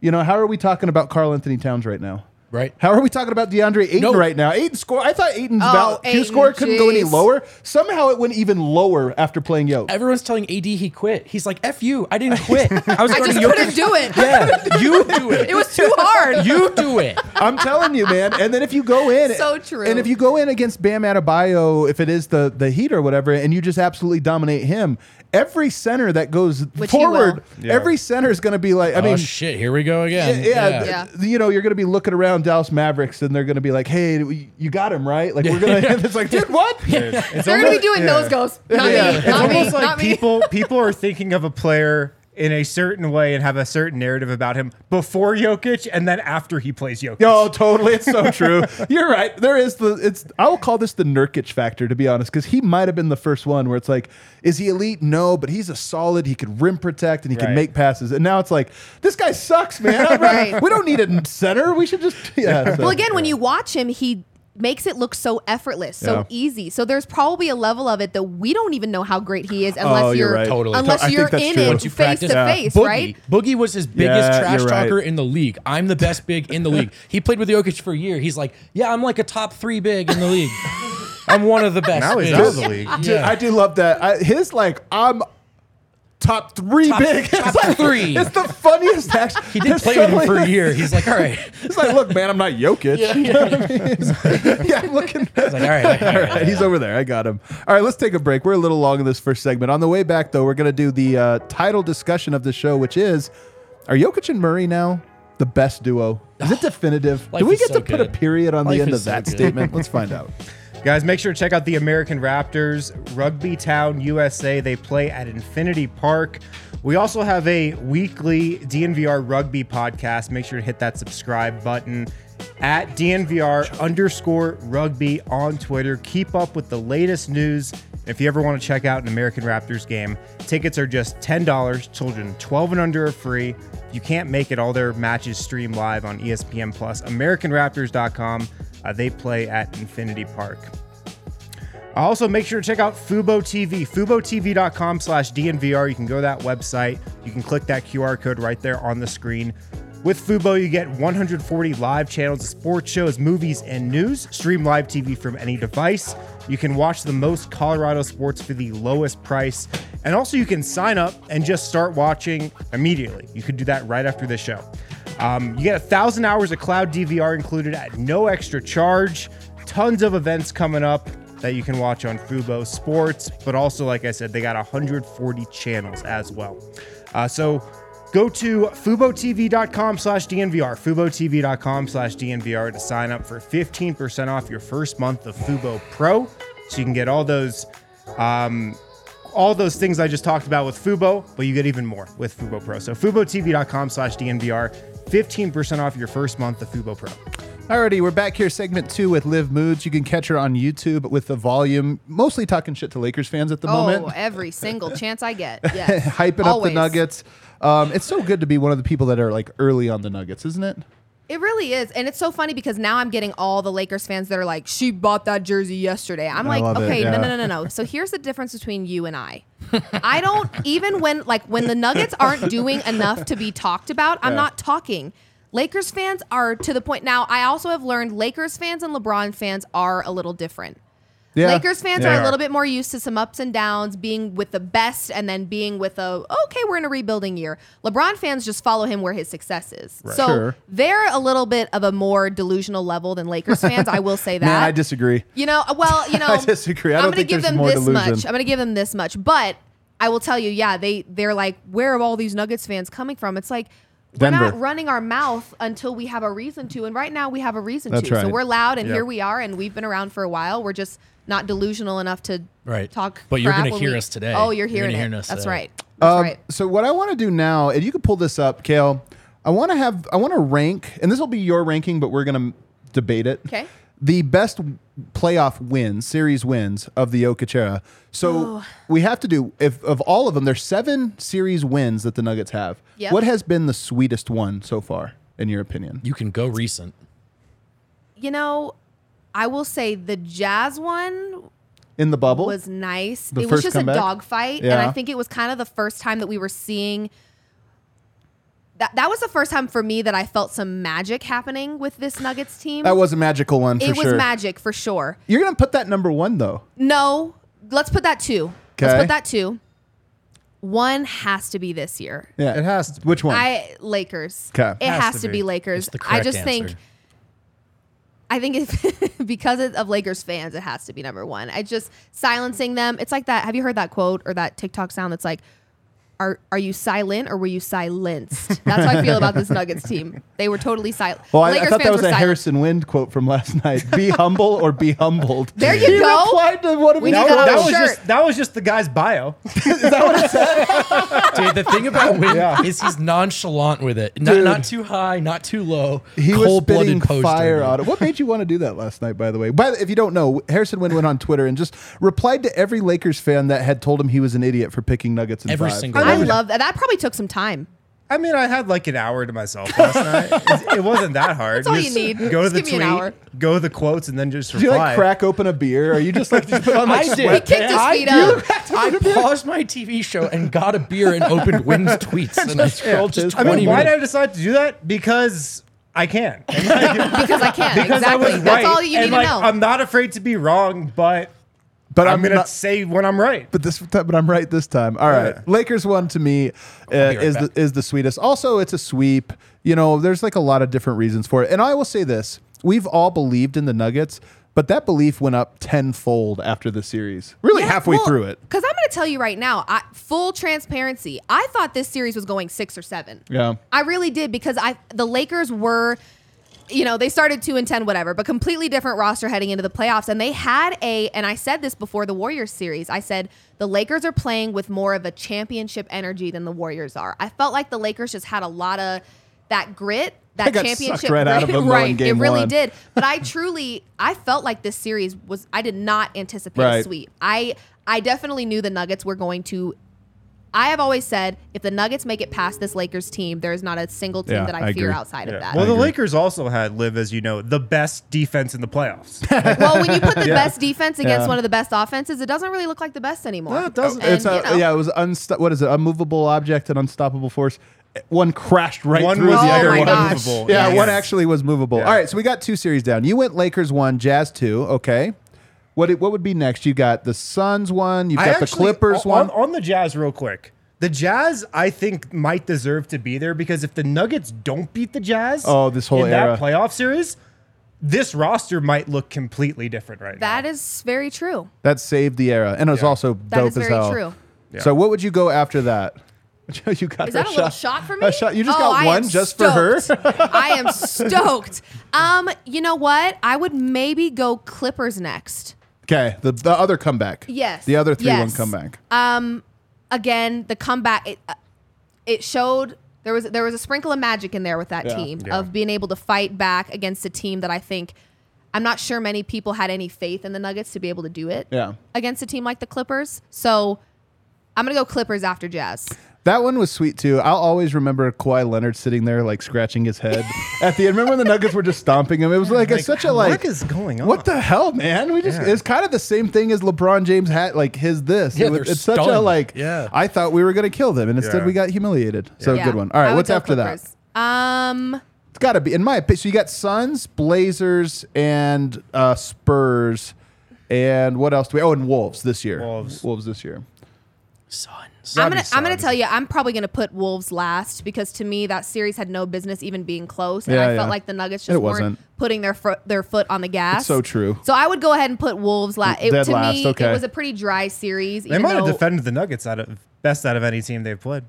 A: You know, how are we talking about Karl-Anthony Towns right now?
D: Right.
A: How are we talking about DeAndre Ayton
D: No.
A: right now? Ayton score. I thought Ayton's
C: Oh,
A: val- Q
C: Ayton,
A: score couldn't go any lower. Somehow it went even lower after playing Yoke.
D: Everyone's telling AD he quit. He's like, "F you, I didn't quit. I was
C: I
D: guarding
C: just
D: Jokic."
C: couldn't do it.
D: Yeah, you do it.
C: It was too hard.
D: you do it.
A: I'm telling you, man. And then if you go in,
C: So true.
A: And if you go in against Bam Adebayo, if it is the the Heat or whatever, and you just absolutely dominate him, every center that goes
C: Which
A: forward.
B: Yeah.
A: every center is going to be like. I
D: oh
A: mean,
D: shit, here we go again.
A: yeah,
C: Yeah.
A: th- you know, you're going to be looking around Dallas Mavericks, and they're going to be like, "Hey, you got him right." Like we're going to. It's like, dude, what?
B: It's
C: They're going to be doing nose goes. Not
A: Yeah.
C: me.
A: It's
B: It's
C: Not me.
B: like
C: Not me.
B: people people are thinking of a player in a certain way and have a certain narrative about him before Jokic and then after he plays Jokic.
A: Oh, totally. It's so true. You're right. There is the. It's. I will call this the Nurkic factor, to be honest, because he might have been the first one where it's like, is he elite? No, but he's a solid. He could rim protect and he can make passes. And now it's like, this guy sucks, man.
C: Right.
A: We don't need a center. We should just. Yeah. so-
C: Well, again, when you watch him, he makes it look so effortless, so
A: Yeah.
C: easy. So there's probably a level of it that we don't even know how great he is unless
A: Oh, you're
C: you're
A: right.
D: Totally.
C: unless
A: I
C: you're in
A: true.
C: it
D: you
C: face
D: practice-
C: to
A: Yeah.
C: face,
D: Boogie.
C: right?
D: Boogie was his biggest
A: Yeah,
D: trash
A: you're right.
D: talker in the league. I'm the best big in the league. He played with the Jokic for a year. He's like, yeah, I'm like a top three big in the league. I'm one of the best.
B: Now he's out of the league.
A: Dude, I do love that. I, his like, I'm top three
D: Top-
A: big.
D: top
A: It's like-
D: three.
A: It's the funniest. Action.
D: He did play with him for a year. He's like, all right.
A: It's like, look, man, I'm not Jokic.
D: Yeah.
A: You know what I mean? yeah, I'm looking.
D: He's like, all right. all right, all right.
A: He's over there. I got him. All right, let's take a break. We're a little long in this first segment. On the way back, though, we're going to do the uh, title discussion of the show, which is Are Jokic and Murray now the best duo? Is it definitive?
D: Life
A: do we get
D: so
A: to put a period on
D: Life
A: the end of
D: so
A: that
D: good.
A: statement? Let's find out.
B: Guys, make sure to check out the American Raptors, Rugby Town, USA. They play at Infinity Park. We also have a weekly DNVR rugby podcast. Make sure to hit that subscribe button at DNVR underscore rugby on Twitter. Keep up with the latest news. If you ever want to check out an American Raptors game, tickets are just $10. Children 12 and under are free. If you can't make it, all their matches stream live on ESPN Plus. AmericanRaptors.com. Uh, they play at Infinity Park. Also, make sure to check out Fubo TV, FuboTV.com slash DNVR. You can go to that website. You can click that QR code right there on the screen. With Fubo, you get 140 live channels sports shows, movies, and news. Stream live TV from any device. You can watch the most Colorado sports for the lowest price. And also, you can sign up and just start watching immediately. You could do that right after this show. Um, you get a thousand hours of cloud DVR included at no extra charge. Tons of events coming up that you can watch on Fubo Sports, but also, like I said, they got 140 channels as well. Uh, so go to FuboTV.com slash DNVR, FuboTV.com slash DNVR to sign up for 15% off your first month of Fubo Pro. So you can get all those um, all those things I just talked about with Fubo, but you get even more with Fubo Pro. So FuboTV.com slash DNVR, 15% off your first month of Fubo Pro.
A: Alrighty, we're back here, segment two with Liv Moods. You can catch her on YouTube with the volume, mostly talking shit to Lakers fans at the
C: Oh,
A: moment.
C: Oh, every single chance I get. Yes.
A: hyping up the Nuggets. Um, it's so good to be one of the people that are like early on the Nuggets, isn't it?
C: It really is. And it's so funny because now I'm getting all the Lakers fans that are like, she bought that jersey yesterday. I'm like,
A: love it,
C: okay,
A: yeah.
C: no, no, no, no, no. So here's the difference between you and I. I don't, even when, like, when the Nuggets aren't doing enough to be talked about, I'm
A: Yeah.
C: not talking. Lakers fans are to the point now. I also have learned Lakers fans and LeBron fans are a little different.
A: Yeah.
C: Lakers fans
B: They
C: are a little bit more used to some ups and downs, being with the best and then being with a okay, we're in a rebuilding year. LeBron fans just follow him where his success is. So
A: Sure.
C: they're a little bit of a more delusional level than Lakers fans. I will say that.
A: Man, I disagree.
C: You know, uh, well, you know,
A: I disagree. I
C: am
A: don't
C: gonna give them this
A: delusion.
C: much. I'm gonna give them this much, but I will tell you, yeah, they they're like, where are all these Nuggets fans coming from? It's like we're not running our mouth until we have a reason to, and right now we have a reason
A: That's
C: to. So we're loud, and
B: Yep.
C: here we are, and we've been around for a while. We're just not delusional enough to
D: Right.
C: talk.
D: But you're gonna hear
C: we-
D: us today.
C: Oh,
D: You're
C: you're hearing
D: gonna
C: it.
D: hear us
C: That's
D: today.
C: right. That's
A: Um,
C: right.
A: So what I want to do now, and you can pull this up, Kale. I want to have, I want to rank, and this will be your ranking, but we're gonna debate it.
C: Okay.
A: The best playoff wins, series wins of the Jokic era. So
C: Oh.
A: we have to do if of all of them, there's seven series wins that the Nuggets have.
C: Yep.
A: What has been the sweetest one so far, in your opinion?
D: You can go recent.
C: You know, I will say the Jazz one
A: In the bubble,
C: was nice.
A: The
C: it was just
A: comeback?
C: a dogfight, and I think it was kind of the first time that we were seeing. That that was the first time for me that I felt some magic happening with this Nuggets team.
A: that was a magical one for
C: it was magic for sure.
A: You're gonna put that number one though.
C: No, let's put that two. Let's put that two. One has to be this year.
A: Yeah,
B: It has to.
A: Which one?
C: I Lakers.
A: 'Kay.
C: It
B: Has
C: has,
B: to
C: to
B: be.
C: be, Lakers.
D: It's the
C: I just
D: answer.
C: think I think if because of Lakers fans, it has to be number one. I just silencing them. It's like that. Have you heard that quote or that TikTok sound that's like, "Are are you silent or were you silenced?" That's how I feel about this Nuggets team. They were totally silent.
A: well, I, I thought that was a
C: silent.
A: Harrison Wind quote from last night. Be humble or be humbled.
C: There you
A: he
C: go.
A: replied to one of
C: We
A: his
C: need
B: That,
C: that
B: that was just that was just the guy's bio. Is that what it said?
D: Dude, the thing about Wind
B: Yeah.
D: is he's nonchalant with it. Not, not too high, not too low.
A: He was
D: Cold-blooded
A: spitting fire
D: dude.
A: on it. What made you want to do that last night, by the way? By the, if you don't know, Harrison Wind went on Twitter and just replied to every Lakers fan that had told him he was an idiot for picking Nuggets in
D: Every
A: five.
D: single
C: I love that. That probably took some time.
B: I mean, I had like an hour to myself last night. It, it wasn't that hard.
C: That's all you
B: Just
C: need.
B: Go to
C: Just
B: the
C: give me an
B: tweet,
C: hour.
B: go to the quotes, and then just
A: Did you like crack open a beer? Are you just like just put on like
D: I did.
A: sweat?
C: He kicked his
D: I
C: feet
D: do.
C: up.
D: I paused my TV show and got a beer and opened Wind's tweets. And I scrolled just
B: I
D: 20
B: mean, why did I decide to do that? Because I can.
C: Because I can.
B: because I
C: exactly.
B: was
C: That's
B: right.
C: all you
B: and
C: need
B: like,
C: to know.
B: I'm not afraid to be wrong, but
A: But
B: I'm,
A: I'm
B: gonna
A: not-
B: say when I'm right.
A: But this, but I'm right this time. All right,
B: Yeah.
A: Lakers one to me uh,
D: right
A: is
D: back.
A: the is the sweetest. Also, it's a sweep. You know, there's like a lot of different reasons for it. And I will say this: we've all believed in the Nuggets, but that belief went up tenfold after the series. Really, halfway through it.
C: Because I'm going to tell you right now, I, full transparency, I thought this series was going six or seven.
A: Yeah.
C: I really did because I the Lakers were, you know, they started two and ten, whatever, but completely different roster heading into the playoffs, and they had a. And I said this before the Warriors series. I said the Lakers are playing with more of a championship energy than the Warriors are. I felt like the Lakers just had a lot of that grit. That championship
A: right them,
C: right? it really
A: one.
C: did. But I truly, I felt like this series was. I did not anticipate
A: Right.
C: a sweep. I I definitely knew the Nuggets were going to. I have always said if the Nuggets make it past this Lakers team, there is not a single team
A: Yeah,
C: that I,
A: I
C: fear
A: agree.
C: outside
B: Yeah.
C: of that.
B: Well, the. Lakers also had Liv as you know the best defense in the playoffs.
C: well, when you put the best defense against
A: Yeah.
C: one of the best offenses, it doesn't really look like the best anymore.
B: No, it doesn't.
C: And,
A: it's a,
C: you know,
A: yeah, it was unsto- what is it? a Unmovable object and unstoppable force. One crashed right
B: One
A: through
B: was
A: the
C: Oh
A: other
C: my
A: one.
C: gosh.
B: movable.
A: Yeah,
C: Yes.
A: one actually was movable.
B: Yeah.
A: All right, so we got two series down. You went Lakers one, Jazz two. Okay, what it- what would be next? You got the Suns one. You've
B: I
A: got the Clippers
B: on,
A: one.
B: On the Jazz, real quick. The Jazz, I think, might deserve to be there because if the Nuggets don't beat the Jazz,
A: Oh, this whole
B: in
A: era.
B: that playoff series, this roster might look completely different right
C: that
B: now.
C: is very true.
A: that saved the era, and it was
B: Yeah.
A: also
C: That
A: dope
C: is
A: as
C: very
A: hell.
C: true.
A: So what would you go after that? you got
C: Is
A: her
C: that a little shot for me?
A: A shot. You just
C: Oh,
A: got
C: I
A: one
C: am
A: just for her.
C: stoked. I am stoked. Um, you know what? I would maybe go Clippers next.
A: Okay, the the other comeback.
C: Yes.
A: the other three one
C: Yes.
A: comeback.
C: again, the comeback it, uh, it showed there was there was a sprinkle of magic in there with that
A: Yeah.
C: team
B: Yeah.
C: of being able to fight back against a team that I think I'm not sure many people had any faith in the Nuggets to be able to do it
A: Yeah.
C: against a team like the Clippers. So I'm gonna go Clippers after Jazz.
A: That one was sweet too. I'll always remember Kawhi Leonard sitting there like scratching his head at the end. Remember when the Nuggets were just stomping him? It was like, it's such a like
B: what is going on?
A: What the hell, man? We just
B: Yeah.
A: it's kind of the same thing as LeBron James had like his this.
D: Yeah,
A: It was-
D: they're
A: it's such a like
D: Yeah.
A: I thought we were gonna kill them and instead
B: Yeah.
A: we got humiliated. So
C: Yeah.
A: good one. All
C: I
A: right,
C: would
A: what's after
C: Clippers. Um,
A: It's gotta be in my opinion. So you got Suns, Blazers, and uh Spurs. And what else do we? Oh, and Wolves this year.
B: Wolves.
A: Wolves this year.
D: Suns.
C: I'm gonna I'm gonna tell you I'm probably gonna put Wolves last because to me that series had no business even being close and
A: Yeah,
C: I felt like the Nuggets
A: It
C: just
A: wasn't.
C: weren't putting their foot their foot on the gas.
A: It's so true.
C: So I would go ahead and put Wolves last. It,
A: Dead
C: to
A: last,
C: me,
A: okay.
C: it was a pretty dry series.
B: They might have defended the Nuggets out of best out of any team they've played.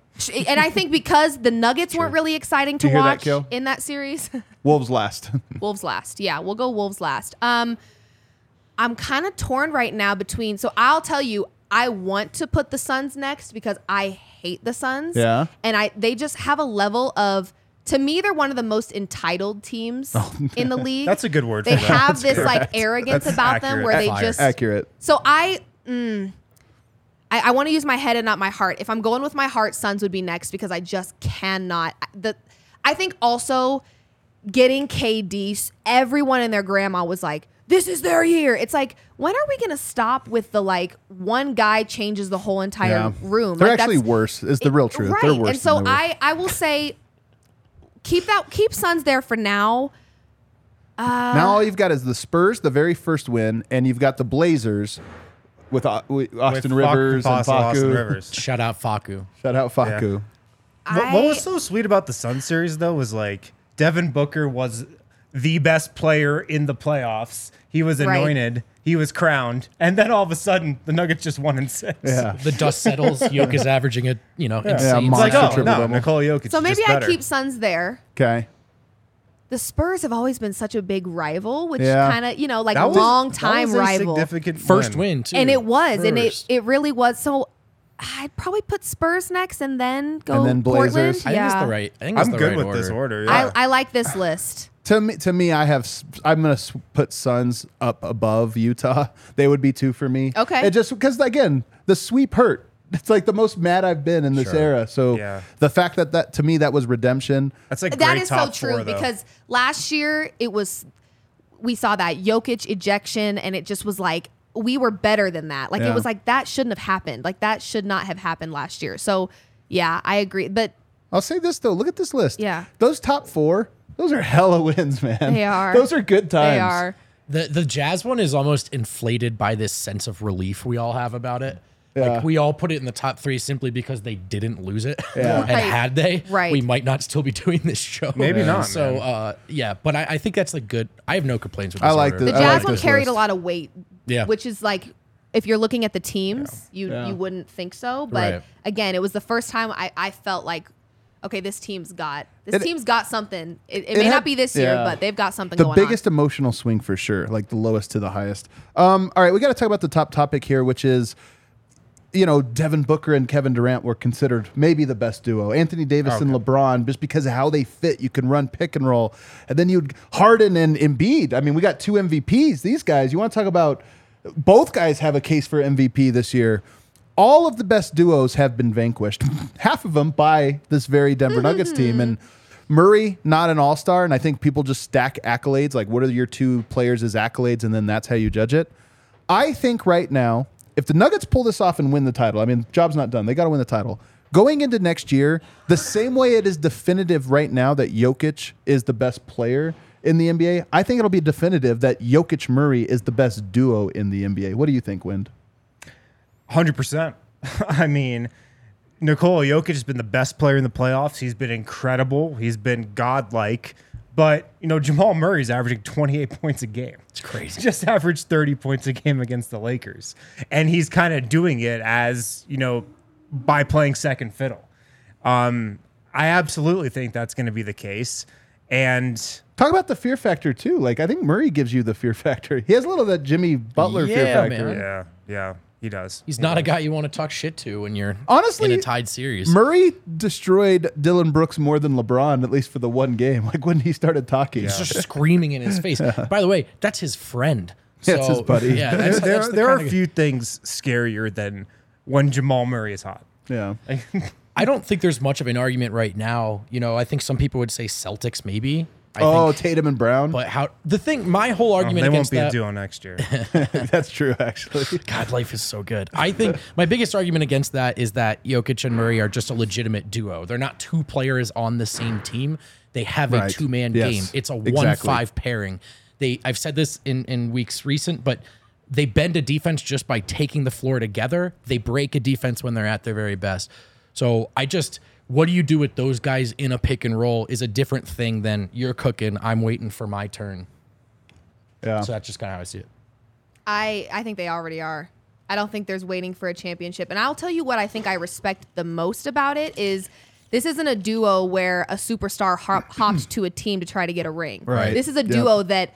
C: and I think because the Nuggets weren't really exciting to
A: you hear that,
C: watch in that series.
A: Wolves last.
C: Wolves last. Yeah, we'll go Wolves last. Um, I'm kind of torn right now between. So I'll tell you, I want to put the Suns next because I hate the Suns.
A: Yeah.
C: and I they just have a level of. To me, they're one of the most entitled teams in the league.
B: That's a good word
C: They
B: for that.
C: have this like arrogance
B: That's
C: about them
B: accurate.
C: where they
D: Fire.
C: just
A: Accurate.
C: so I, mm, I, I want to use my head and not my heart. If I'm going with my heart, Suns would be next because I just cannot. The, I think also getting KD, everyone and their grandma was like, "This is their year." It's like, when are we gonna stop with the like one guy changes the whole entire
A: Yeah.
C: room?
A: They're
C: Like,
A: actually
C: that's-
A: worse. Is the real truth.
C: Right.
A: They're worse.
C: and so
A: than.
C: I, I will say, keep that, keep Suns there for now.
A: Uh, now all you've got is the Spurs, the very first win, and you've got the Blazers with, uh, Au- with Austin
B: With Facu-
A: Rivers and
B: Campazzo, Austin Rivers.
D: Shout out Facu.
A: Shout out Facu.
B: What, what was so sweet about the Sun series though was like Devin Booker was the best player in the playoffs. He was
C: Right.
B: anointed. He was crowned, and then all of a sudden, the Nuggets just won in six.
A: Yeah.
D: The dust settles. Yoke is averaging a you know insane.
B: It's like, oh
A: triple
B: no,
A: double.
B: Nikola Jokic.
C: So maybe
B: just
C: I keep Suns there.
A: Okay.
C: the Spurs have always been such a big rival, which
A: Yeah.
C: kind of you know like
B: That was-
C: long
B: that
C: time
B: was a
C: rival,
B: significant
D: First win too.
C: and it was, and it it really was. So I'd probably put Spurs next, and then go
A: And then
C: Portland.
A: Blazers.
D: I think it's
C: Yeah,
D: the right. I think it's
B: I'm
D: the
B: good
D: right
B: with this order.
C: I, I like this list.
A: To me, to me, I have. s- I'm gonna put Suns up above Utah. They would be two for me.
C: Okay.
A: It just because again, the sweep hurt. It's like the most mad I've been in this
D: Sure.
A: era. So
B: Yeah.
A: the fact that that to me that was redemption.
B: That's like
C: that
B: great
C: is so
B: top
C: true
B: four, though.
C: because last year it was we saw that Jokic ejection, and it just was like we were better than that. Like
A: Yeah.
C: it was like that shouldn't have happened. Like that should not have happened last year. So yeah, I agree. But
A: I'll say this though. Look at this list.
C: Yeah.
A: Those top four. Those are hella wins, man.
C: They are.
A: Those are good times.
C: they are.
D: The the Jazz one is almost inflated by this sense of relief we all have about it.
A: Yeah.
D: Like we all put it in the top three simply because they didn't lose it.
A: Yeah.
D: and
C: Right.
D: had they,
C: Right.
D: we might not still be doing this show.
B: Maybe
D: Yeah.
B: not,
D: So
B: man.
D: uh, yeah, but I, I think that's like good. I have no complaints with
A: I
D: this
A: like
D: order.
C: The
A: I
C: Jazz
A: like
C: one carried
A: list.
C: a lot of weight.
D: Yeah.
C: Which is like if you're looking at the teams, you
A: Yeah.
C: you wouldn't think so. But
D: Right.
C: again, it was the first time I, I felt like, okay, this team's got this
A: It-
C: team's got something. It, it,
A: it
C: may
A: had-
C: not be this year,
A: yeah.
C: but they've got something
A: the
C: going
A: biggest emotional swing for sure, like the lowest to the highest. Um, all right, we got to talk about the top topic here, which is, you know, Devin Booker and Kevin Durant were considered maybe the best duo. Anthony Davis and LeBron, just because of how they fit, you can run pick and roll, and then you'd Harden and Embiid. I mean, we got two MVPs. These guys, you want to talk about? Both guys have a case for MVP this year. All of the best duos have been vanquished, half of them by this very Denver Nuggets mm-hmm. team, and. Murray, not an all star, and I think people just stack accolades. Like, what are your two players as accolades, and then that's how you judge it. I think right now, if the Nuggets pull this off and win the title, I mean, job's not done. They got to win the title. Going into next year, the same way it is definitive right now that Jokic is the best player in the NBA, I think it'll be definitive that Jokic Murray is the best duo in the NBA. What do you think, Wind?
B: Hundred percent. I mean, Nikola Jokic has been the best player in the playoffs. He's been incredible. He's been godlike. But you know, Jamal Murray's averaging 28 points a game.
D: It's crazy.
B: Just averaged 30 points a game against the Lakers, and he's kind of doing it as you know by playing second fiddle. Um, I absolutely think that's going to be the case, and
A: Talk about the fear factor too. Like I think Murray gives you the fear factor. He has a little of that Jimmy Butler fear factor.
D: man.
B: yeah, yeah, he does.
D: He's not a guy you want to talk shit to when you're
A: Honestly,
D: in a tied series.
A: Murray destroyed Dillon Brooks more than LeBron, at least for the one game. Like when he started talking.
D: He's just screaming in his face. By the way, that's his friend.
A: Yeah, it's his buddy.
D: Yeah,
B: there,
D: that's,
B: there,
D: that's the
B: there are
D: kinda-
B: few things scarier than when Jamal Murray is hot.
A: Yeah.
D: I don't think there's much of an argument right now. You know, I think some people would say Celtics maybe. I
A: oh,
D: think,
A: Tatum and Brown.
D: but how the thing, my whole oh, argument
B: they won't be
D: that.
B: a duo next year.
A: That's true, actually.
D: God, life is so good. I think my biggest argument against that is that Jokic and Murray are just a legitimate duo. They're not two players on the same team. They have
A: Right.
D: a two man
A: Yes.
D: game. It's a
A: Exactly.
D: one five pairing. They I've said this in in weeks recent, but they bend a defense just by taking the floor together. They break a defense when they're at their very best. So I just what do you do with those guys in a pick and roll is a different thing than you're cooking, I'm waiting for my turn.
A: Yeah.
D: So that's just kind of how I see it.
C: I I think they already are. I don't think there's waiting for a championship. And I'll tell you what I think I respect the most about it is this isn't a duo where a superstar hop, hopped to a team to try to get a ring.
A: Right.
C: This is a
A: Yep.
C: duo that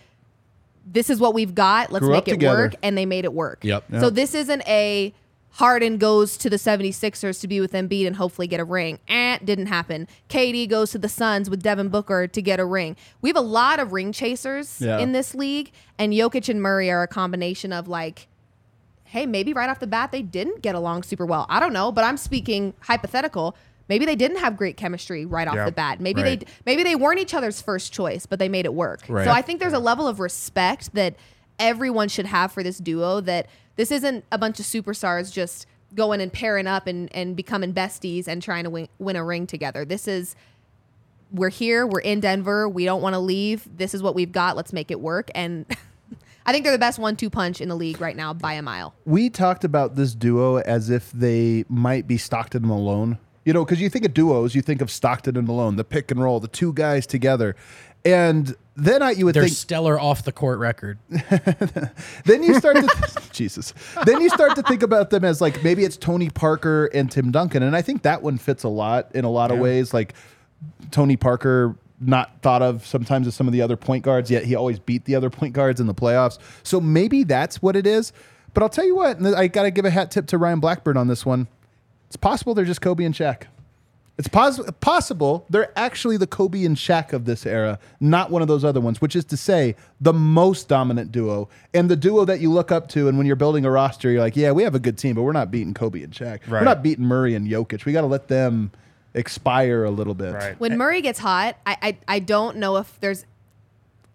C: this is what we've got. Let's
A: Grew
C: make it
A: together.
C: work. And they made it work.
D: Yep.
C: So this isn't a Harden goes to the 76ers to be with Embiid and hopefully get a ring. Eh, didn't happen. KD goes to the Suns with Devin Booker to get a ring. We have a lot of ring chasers
A: Yeah.
C: in this league, and Jokic and Murray are a combination of like, hey, maybe right off the bat they didn't get along super well. I don't know, but I'm speaking hypothetical. Maybe they didn't have great chemistry right off
B: Yeah,
C: the bat. Maybe
B: right.
C: they maybe they weren't each other's first choice, but they made it work.
A: Right.
C: So I think there's a level of respect that everyone should have for this duo that this isn't a bunch of superstars just going and pairing up and, and becoming besties and trying to win, win a ring together. This is we're here, we're in Denver, we don't want to leave. This is what we've got. Let's make it work. And I think they're the best one-two punch in the league right now by a mile.
A: we talked about this duo as if they might be Stockton and Malone. You know, because you think of duos, you think of Stockton and Malone, the pick and roll, the two guys together. And then I, you would
D: Their
A: think,
D: stellar off the court record.
A: then you start to Jesus. Then you start to think about them as like maybe it's Tony Parker and Tim Duncan, and I think that one fits a lot in a lot of ways. Like Tony Parker, not thought of sometimes as some of the other point guards, yet he always beat the other point guards in the playoffs. So maybe that's what it is. But I'll tell you what, and I got to give a hat tip to Ryan Blackburn on this one. It's possible they're just Kobe and Shaq. It's pos- possible they're actually the Kobe and Shaq of this era, not one of those other ones, which is to say, the most dominant duo and the duo that you look up to. And when you're building a roster, you're like, yeah, we have a good team, but we're not beating Kobe and Shaq. We're not beating Murray and Jokic. We got to let them expire a little bit.
B: Right.
C: When eh. Murray gets hot, I, I I don't know if there's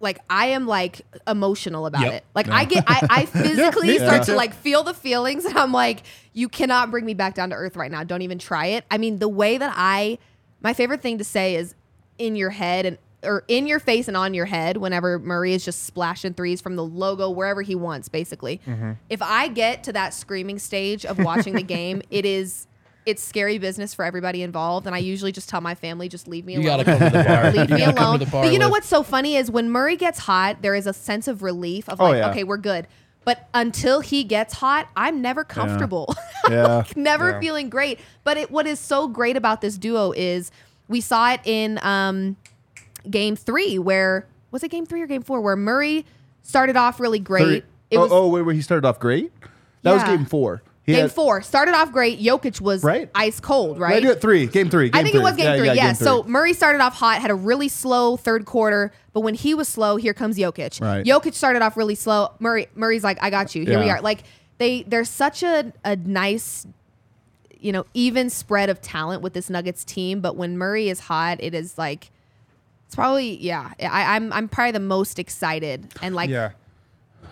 C: like I am like emotional about
D: Yep.
C: it. Like I get I, I physically
B: me
C: start to like feel the feelings and I'm like, you cannot bring me back down to earth right now. Don't even try it. I mean, the way that I my favorite thing to say is in your head and or in your face and on your head whenever Murray is just splashing threes from the logo wherever he wants, basically. Mm-hmm. If I get to that screaming stage of watching the game, it is it's scary business for everybody involved, and I usually just tell my family, just leave me
D: You
C: alone.
D: gotta come to the bar.
C: Leave
D: You
C: me alone.
D: bar
C: But you know what's so funny is when Murray gets hot, there is a sense of relief of
A: Oh,
C: like,
A: yeah.
C: okay, we're good. But until he gets hot, I'm never comfortable.
A: Yeah.
C: never
B: Yeah.
C: feeling great. But it, what is so great about this duo is we saw it in um, game three, where was it game three or game four, where Murray started off really great. It
A: oh,
C: was
A: oh, wait, where he started off great? That was
C: Yeah.
A: game four. He
C: game
A: had-
C: four. Started off great. Jokic was
A: Right.
C: ice cold,
A: Did I
C: right?
A: do it three. Game three. Game
C: I think
A: three.
C: it was game
A: Yeah,
C: three.
A: yeah,
C: Yeah.
A: game
C: So. Murray started off hot, had a really slow third quarter, but when he was slow, here comes Jokic.
A: Right.
C: Jokic started off really slow. Murray Murray's like, I got you. Here we are. Like they there's such a a nice you know, even spread of talent with this Nuggets team, but when Murray is hot, it is like it's probably yeah. I, I'm I'm probably the most excited and like
B: yeah.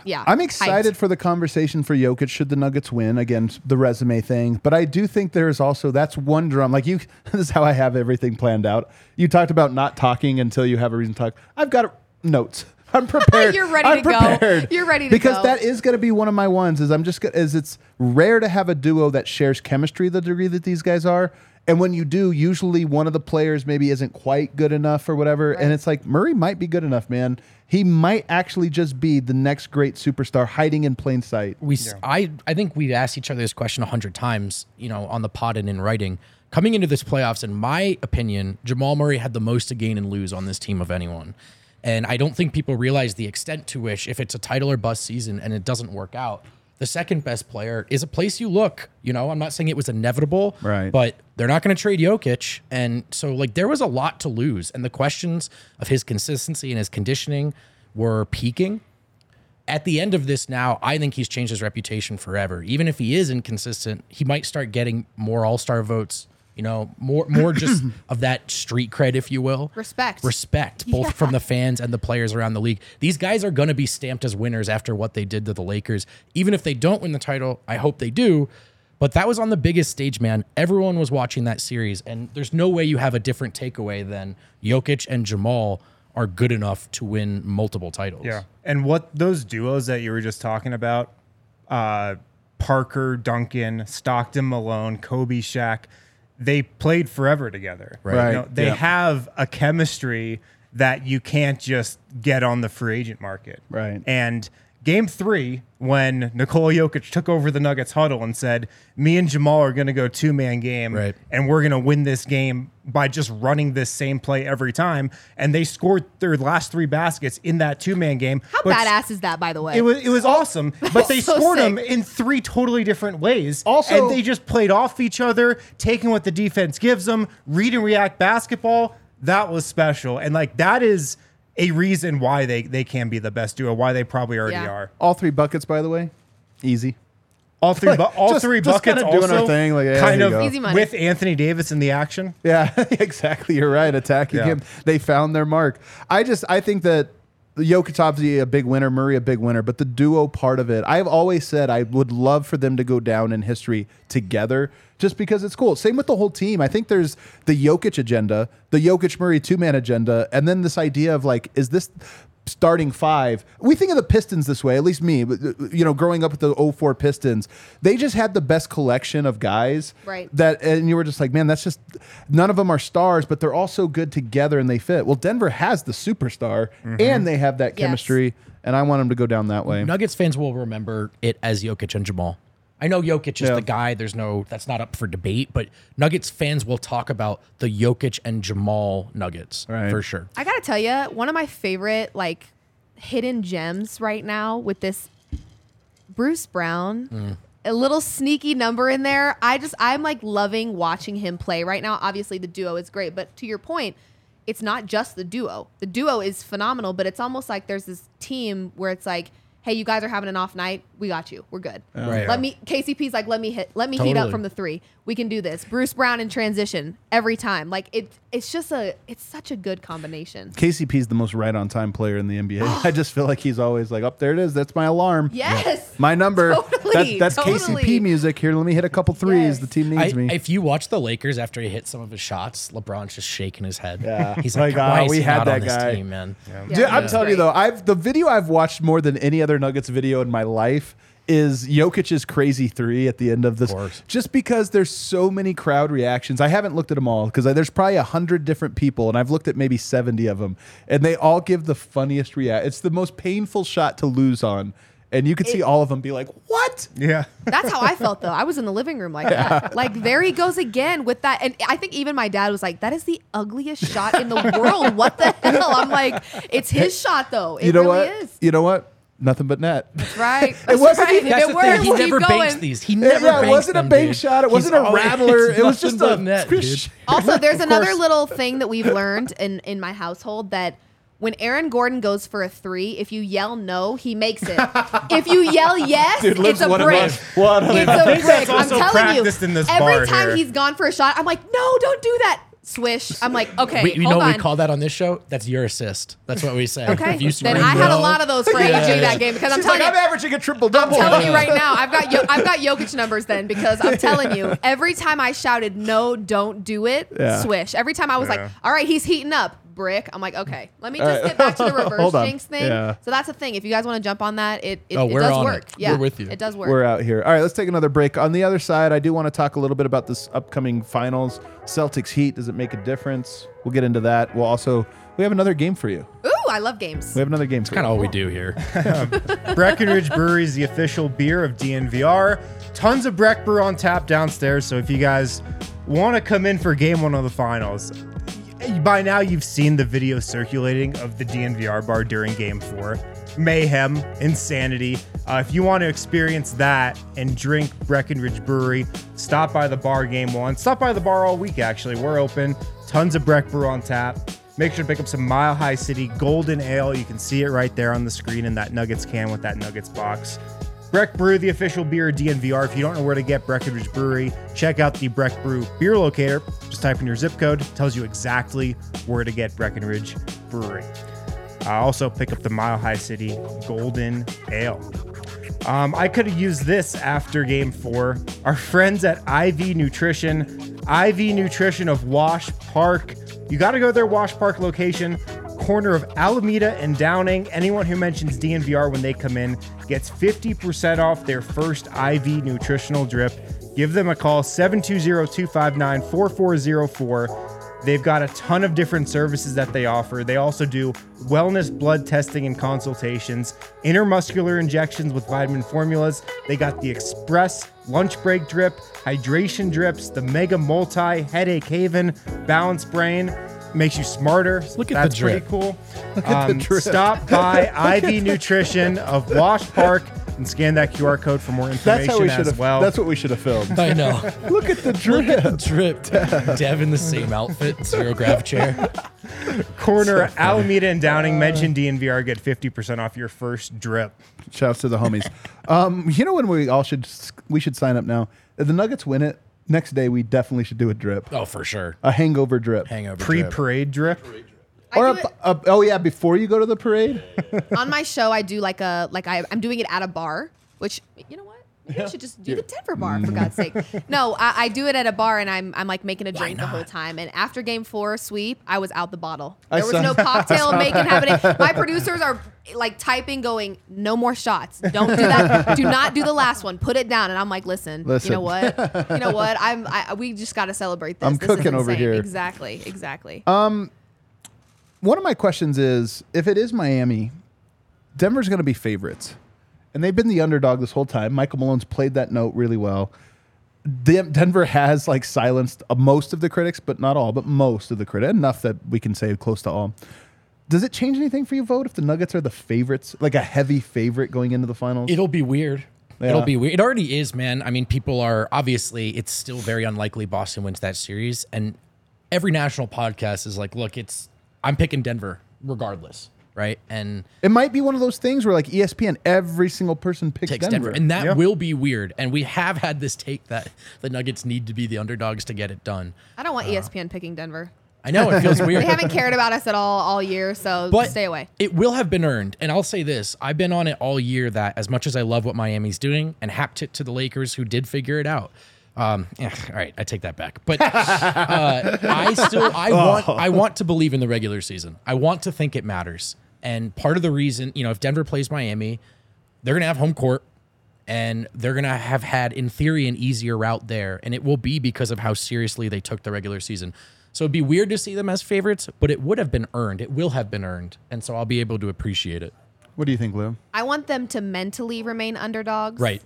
C: Yeah.
A: I'm
C: hyped.
A: excited for the conversation for Jokic should the Nuggets win. Again, the resume thing. But I do think there's also that's one drum. Like you this is how I have everything planned out. You talked about not talking until you have a reason to talk. I've got notes. I'm prepared.
C: You're ready
A: I'm
C: to go.
A: prepared.
C: You're ready to
A: because
C: go.
A: that is going to be one of my ones. Is I'm just go- is it's rare to have a duo that shares chemistry the degree that these guys are. And when you do, usually one of the players maybe isn't quite good enough or whatever. And it's like Murray might be good enough, man. He might actually just be the next great superstar hiding in plain sight.
D: we s I I think we've asked each other this question a hundred times, you know, on the pod and in writing. Coming into this playoffs, in my opinion, Jamal Murray had the most to gain and lose on this team of anyone. And I don't think people realize the extent to which, if it's a title or bust season and it doesn't work out, the second best player is a place you look. You know, I'm not saying it was inevitable,
A: Right.
D: But they're not going to trade Jokic, and so like there was a lot to lose, and the questions of his consistency and his conditioning were peaking at the end of this now, I think he's changed his reputation forever. Even if he is inconsistent, he might start getting more all-star votes, you know, more more just of that street cred, if you will.
C: Respect.
D: Respect, both
C: Yeah.
D: from the fans and the players around the league. These guys are going to be stamped as winners after what they did to the Lakers. Even if they don't win the title, I hope they do. But that was on the biggest stage, man. Everyone was watching that series, and there's no way you have a different takeaway than Jokic and Jamal are good enough to win multiple titles.
B: Yeah. And what those duos that you were just talking about, uh, Parker, Duncan, Stockton, Malone, Kobe, Shaq, they played forever together.
A: Right.
B: You know, they have a chemistry that you can't just get on the free agent market.
A: Right.
B: And game three, when Nikola Jokic took over the Nuggets huddle and said, Me and Jamal are going to go two man game
D: Right.
B: and we're going to win this game by just running this same play every time. And they scored their last three baskets in that two man game.
C: How
B: But
C: badass is that, by the way?
B: It was it was awesome, but they
C: So
B: scored
C: sick.
B: them in three totally different ways.
A: Also-
B: and they just played off each other, taking what the defense gives them, read and react basketball. That was special, and like that is a reason why they they can be the best duo. Why they probably already
C: Yeah.
B: are.
A: All three buckets, by the way, easy.
B: All three, bu- all
A: just-
B: three
A: just
B: buckets
A: kinda doing our
B: also
A: thing, like, yeah,
B: kind
A: here
B: of
A: you go.
C: Easy money.
B: with Anthony Davis in the action.
A: Yeah, exactly. You're right. Attacking
B: Yeah.
A: him, they found their mark. I just I think that Jokic obviously a big winner, Murray a big winner, but the duo part of it, I've always said I would love for them to go down in history together, just because it's cool. Same with the whole team. I think there's the Jokic agenda, the Jokic Murray two man agenda, and then this idea of like, is this starting five. We think of the Pistons this way, at least me, but you know, growing up with the 04 Pistons, they just had the best collection of guys
C: Right.
A: that and you were just like, man, that's just none of them are stars, but they're all so good together and they fit. Well, Denver has the superstar mm-hmm. and they have that
C: Yes.
A: chemistry, and I want them to go down that way.
D: Nuggets fans will remember it as Jokic and Jamal. I know Jokic is
A: Yeah.
D: the guy. There's no that's not up for debate, but Nuggets fans will talk about the Jokic and Jamal Nuggets
A: Right.
D: for sure.
C: I gotta tell you, one of my favorite like hidden gems right now with this Bruce Brown, mm. a little sneaky number in there. I just I'm like loving watching him play right now. Obviously, the duo is great, but to your point, it's not just the duo. The duo is phenomenal, but it's almost like there's this team where it's like. Hey, you guys are having an off night. We got you. We're good.
D: Right.
C: Let me. KCP's like, let me hit. Let me heat up
D: Totally.
C: from the three. We can do this. Bruce Brown in transition every time. Like it. It's just a. It's such a good combination.
A: KCP is the most right on time player in the NBA. I just feel like he's always like, up there it is. That's my alarm.
C: Yes.
A: My number.
C: Totally,
A: That- that's
C: totally.
A: KCP music. Here, let me hit a couple threes.
C: Yes.
A: The team needs
D: I,
A: needs me.
D: if you watch the Lakers after he hit some of his shots, LeBron's just shaking his head.
A: Yeah.
D: he's
A: Like,
D: like, "Why is
A: we
D: he
A: had
D: not
A: that
D: on this
A: guy."
D: team, man?"
C: Yeah,
A: Dude, I'm
C: that's
A: telling you though, I've the video I've watched more than any other Nuggets video in my life is Jokic's crazy three at the end of this.
D: course.
A: Just because there's so many crowd reactions, I haven't looked at them all because there's probably a hundred different people, and I've looked at maybe seventy of them, and they all give the funniest react. It's the most painful shot to lose on, and you could see all of them be like, "What?"
B: Yeah.
C: That's how I felt though. I was in the living room like that. Like there he goes again with that. And I think even my dad was like, "That is the ugliest shot in the world. What the hell?" I'm like, "It's his shot though. It
A: you know
C: really
A: what?
C: is."
A: You know what? Nothing but net.
C: That's right. That's
A: wasn't
C: right.
A: even-
D: That's
C: it
D: the
C: works,
D: thing. He never
C: going.
D: banks these. He never
A: yeah, it
D: banks
A: wasn't a bank
D: dude.
A: shot. It
D: He's
A: wasn't a rattler. It was
D: nothing
A: just
D: but
A: a
D: net, dude.
C: Also, there's another little thing that we've learned in in my household that when Aaron Gordon goes for a three, if you yell no, he makes it. if you yell yes,
A: Dude,
C: it's a
A: one of
C: brick.
A: us. One
C: It's a
B: think
C: brick. I'm telling you.
B: in this
C: every
B: bar
C: time
B: here.
C: he's gone for a shot, I'm like, no, don't do that. Swish. I'm like, okay,
D: We, you
C: hold
D: know what
C: on.
D: we call that on this show? That's your assist. That's what we say.
C: Okay,
D: If you
C: then I had a lot of those for
D: Yeah,
C: AG
D: yeah.
C: that game because I'm telling
A: like,
C: you,
A: I'm averaging a triple double.
C: I'm telling you right now, I've got Yo- I've got Jokic numbers then because I'm telling you, every time I shouted no, don't do it,
A: Yeah.
C: swish. Every time I was
B: Yeah.
C: like, all right, he's heating up, brick. I'm like, okay, let me just get back to the reverse
A: Hold on.
C: jinx thing.
A: Yeah.
C: So that's the thing. If you guys want to jump on that, it it,
D: Oh,
C: it
D: we're
C: does
D: on
C: work.
D: it.
C: Yeah,
D: We're with you.
C: It does work.
A: We're out here. All right, let's take another break. On the other side, I do want to talk a little bit about this upcoming finals. Celtics Heat. Does it make a difference? We'll get into that. We'll also we have another game for you.
C: Ooh, I love games.
A: We have another game for
D: Kind
A: you.
D: of all we do here.
B: Breckenridge Brewery is the official beer of DNVR. Tons of Breck Brew on tap downstairs. So if you guys want to come in for game one of the finals, by now you've seen the video circulating of the DNVR bar during game four. Mayhem, insanity. Uh, if you want to experience that and drink Breckenridge Brewery, stop by the bar game one. Stop by the bar all week, actually. We're open. Tons of Breck Brew on tap. Make sure to pick up some Mile High City Golden Ale. You can see it right there on the screen in that Nuggets can with that Nuggets box. Breck Brew, the official beer of DNVR. If you don't know where to get Breckenridge Brewery, check out the Breck Brew beer locator. Just type in your zip code, tells you exactly where to get Breckenridge Brewery. Uh, also, pick up the Mile High City Golden Ale. Um, I could have used this after game four. Our friends at IV Nutrition, IV Nutrition of Wash Park. You got to go to their Wash Park location, corner of Alameda and Downing. Anyone who mentions DNVR when they come in gets 50% off their first IV nutritional drip. Give them a call 720-259-4404. They've got a ton of different services that they offer. They also do wellness blood testing and consultations, intermuscular injections with vitamin formulas. They got the express lunch break drip, hydration drips, the mega multi headache haven, balance brain. Makes you smarter.
D: Look at the
B: That's pretty
D: drip.
B: cool.
A: at the
B: Um,
A: drip.
B: Stop by IV Nutrition of Wash Park and scan that QR code for more information That's
A: how we should
B: as
A: have.
B: well.
A: That's what we should have filmed.
D: I know.
A: Look at the drip.
D: Look at the Drip. Dev in the same outfit, zero grav chair.
B: corner Alameda and Downing. Mention DNVR, get 50% off your first drip.
A: Shouts to the homies. Um, you know when we all should we should sign up now. If the Nuggets win it next day, we definitely should do a drip,
D: Oh, for sure.
A: a hangover drip,
D: Hangover.
B: Pre
D: drip.
B: parade drip.
A: or
C: I
A: a,
C: do it-
A: a- oh yeah, before you go to the parade.
C: on my show, I do like a like I, I'm doing it at a bar, which you know what? I should just do the DNVR bar for God's sake. No, I, I do it at a bar, and I'm I'm like making a drink the whole time. And after game four sweep, I was out the bottle. There was no cocktail making happening. My producers are like typing, going, "No more shots. Don't do that. do not do the last one. Put it down." And I'm like, "Listen,
A: Listen.
C: you know what? You know what? I'm I, we just got to celebrate this.
A: I'm
C: This is
A: cooking over
C: insane.
A: here.
C: Exactly, exactly.
A: Um, one of my questions is if it is Miami, Denver's going to be favorites. And they've been the underdog this whole time. Michael Malone's played that note really well. Denver has like silenced uh, most of the critics, but not all, but most of the critics. Enough that we can say close to all. Does it change anything for you, Vogt, if the Nuggets are the favorites, like a heavy favorite going into the finals?
D: It'll be weird.
A: Yeah.
D: It'll be weird. It already is, man. I mean, people are obviously, it's still very unlikely Boston wins that series. And every national podcast is like, look, it's, I'm picking Denver regardless. Right. And
A: It might be one of those things where, like ESPN, every single person picks
D: takes
A: Denver.
D: Denver. And that
B: Yeah.
D: will be weird. And we have had this take that the Nuggets need to be the underdogs to get it done.
C: I don't want E ESPN picking Denver.
D: I know it feels weird.
C: They haven't cared about us at all all year, so
D: but
C: stay away.
D: It will have been earned. And I'll say this I've been on it all year that as much as I love what Miami's doing and happed it to the Lakers who did figure it out. Um, eh, all right, I take that back. But uh, I still I want I want to believe in the regular season. I want to think it matters. And part of the reason, you know, if Denver plays Miami, they're gonna have home court and they're gonna have had, in theory, an easier route there. And it will be because of how seriously they took the regular season. So it'd be weird to see them as favorites, but it would have been earned. It will have been earned. And so I'll be able to appreciate it.
A: what do you think, Lou?
C: I want them to mentally remain underdogs.
D: Right.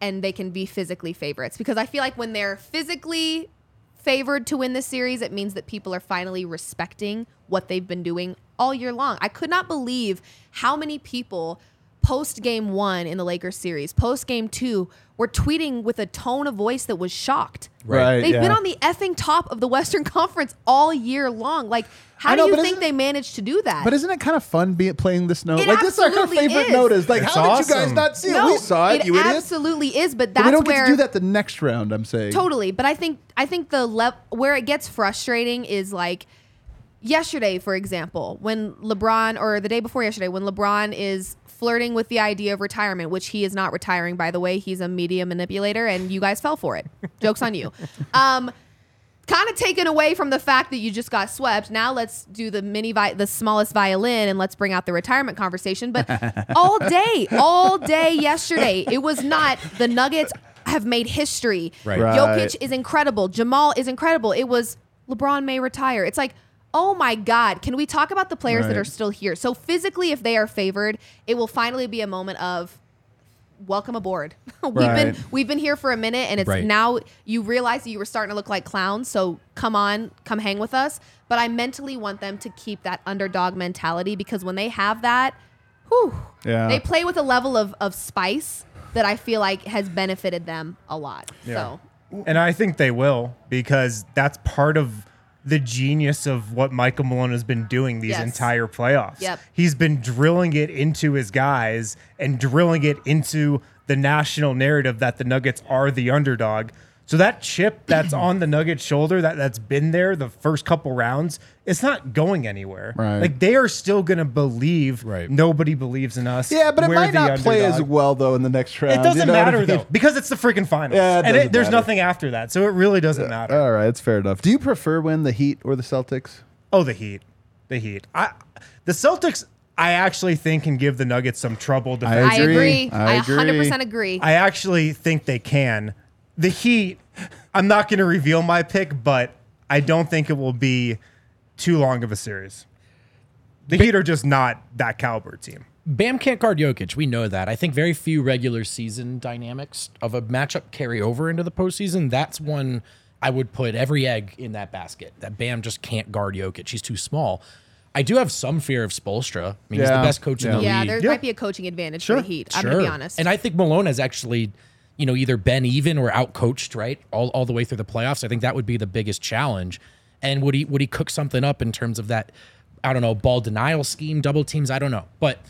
C: And they can be physically favorites because I feel like when they're physically favored to win the series, it means that people are finally respecting what they've been doing all year long. I could not believe how many people post game one in the Lakers series, post game two, were tweeting with a tone of voice that was shocked.
A: Right,
C: They've been on the effing top of the Western Conference all year long. Like, how
A: know,
C: do you think they managed to do that?
A: But isn't it kind of fun be playing this note?
C: It
A: like this is our
C: absolutely
A: favorite
C: is.
A: note is like,
B: It's
A: how did you guys not see it? We saw it, you idiots.
C: absolutely is, but
A: But
C: that's
A: we don't
C: where
A: get to do that the next round. I'm saying
C: totally. But I think I think the le- where it gets frustrating is like yesterday, for example, when LeBron or the day before yesterday, when LeBron is flirting with the idea of retirement, which he is not retiring, by the way. He's a media manipulator, and you guys fell for it. Jokes on you. Um, kind of taken away from the fact that you just got swept. Now let's do the mini, vi- the smallest violin, and let's bring out the retirement conversation. But all day, all day yesterday, it was not the Nuggets have made history.
D: Right.
A: Right.
C: Jokic is incredible. Jamal is incredible. It was LeBron may retire. It's like, oh my God, can we talk about the players that are still here? So physically, if they are favored, it will finally be a moment of welcome aboard. we've been we've been here for a minute and it's
D: Right.
C: now you realize that you were starting to look like clowns, so come on, come hang with us. But I mentally want them to keep that underdog mentality because when they have that, whew,
A: Yeah.
C: they play with a level of, of spice that I feel like has benefited them a lot. So
B: And I think they will because that's part of the genius of what Michael Malone has been doing these
C: Yes.
B: entire playoffs.
C: Yep.
B: He's been drilling it into his guys and drilling it into the national narrative that the Nuggets are the underdog. So that chip that's on the Nuggets shoulder that that's been there the first couple rounds, it's not going anywhere.
A: Right.
B: Like they are still going to believe
D: Right.
B: nobody believes in us.
A: Yeah, but it
B: We're
A: might
B: the
A: not play as well though in the next round.
B: It doesn't
A: you know what I
B: matter
A: mean?
B: though because it's the freaking finals.
A: Yeah, it
B: and
A: doesn't
B: there's
A: matter.
B: nothing after that, so it really doesn't matter.
A: All right, it's fair enough. Do you prefer when the Heat or the Celtics?
B: oh, the Heat, The Heat. I the Celtics. I actually think can give the Nuggets some trouble.
A: I
C: agree.
B: I
A: agree.
C: agree.
A: I
C: I,
A: agree.
C: 100% agree.
B: I actually think they can. The Heat, I'm not going to reveal my pick, but I don't think it will be too long of a series. The Heat are just not that caliber team.
D: Bam can't guard Jokic. We know that. I think very few regular season dynamics of a matchup carry over into the postseason. That's one I would put every egg in that basket. That Bam just can't guard Jokic. He's too small. I do have some fear of Spoelstra. I mean, he's the best coach in the
C: yeah,
D: league.
C: Yeah, there
B: Yeah.
C: might be a coaching advantage
B: Sure.
C: for the Heat. I'm going to be honest.
D: And I think Malone has actually, you know, either been even or outcoached, right? All, all the way through the playoffs. I think that would be the biggest challenge. And would he would he cook something up in terms of that, I don't know, ball denial scheme, double teams? I don't know. But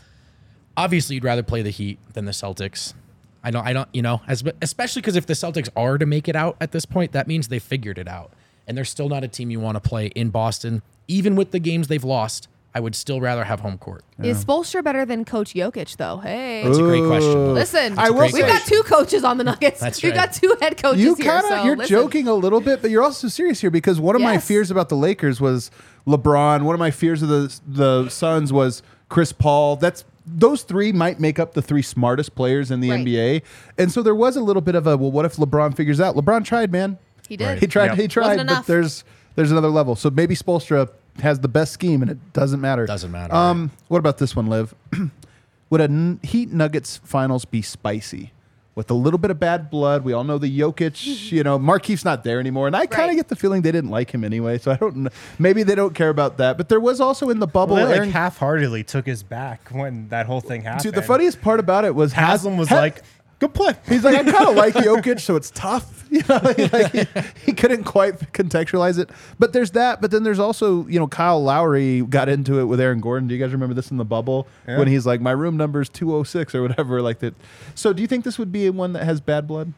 D: obviously you'd rather play the Heat than the Celtics. I don't I don't, you know, as especially because if the Celtics are to make it out at this point, that means they figured it out. And they're still not a team you want to play in Boston. Even with the games they've lost, I would still rather have home court.
C: Is Spoelstra better than Coach Jokic, though? Hey.
D: That's a great question.
C: Listen,
A: I will
C: we've
A: say-
C: got two coaches on the Nuggets.
D: That's
C: We've
D: right.
C: got two head coaches
A: you
C: here.
A: kind of
C: so
A: you're
C: listen.
A: joking a little bit, but you're also serious here because one of my
C: Yes.
A: fears about the Lakers was LeBron. One of my fears of the the Suns was Chris Paul. That's those three might make up the three smartest players in the
C: Right.
A: NBA, and so there was a little bit of a well, what if LeBron figures out? LeBron tried, man.
C: He did.
A: He tried.
B: Yep.
A: He tried, but
C: enough.
A: there's there's another level. So maybe Spoelstra has the best scheme, and it doesn't matter.
D: Doesn't matter,
A: Um, what about this one, Liv? Would a N- Heat Nuggets finals be spicy? With a little bit of bad blood, we all know the Jokic. You know, Markieff's not there anymore, and I kind of
C: Right.
A: get the feeling they didn't like him anyway. So I don't. know. Maybe they don't care about that. But there was also in the bubble.
B: Well, they like
A: Aaron-
B: half-heartedly took his back when that whole thing happened.
A: Dude, the funniest part about it was
B: Haslem was
A: Ha-
B: like, "Good play."
A: He's like, I kind of like Jokic, so it's tough. You know, like he, he couldn't quite contextualize it. But there's that. But then there's also, you know, Kyle Lowry got into it with Aaron Gordon. Do you guys remember this in the bubble
B: Yeah.
A: when he's like, my room number is 206 or whatever like that? So do you think this would be one that has bad blood?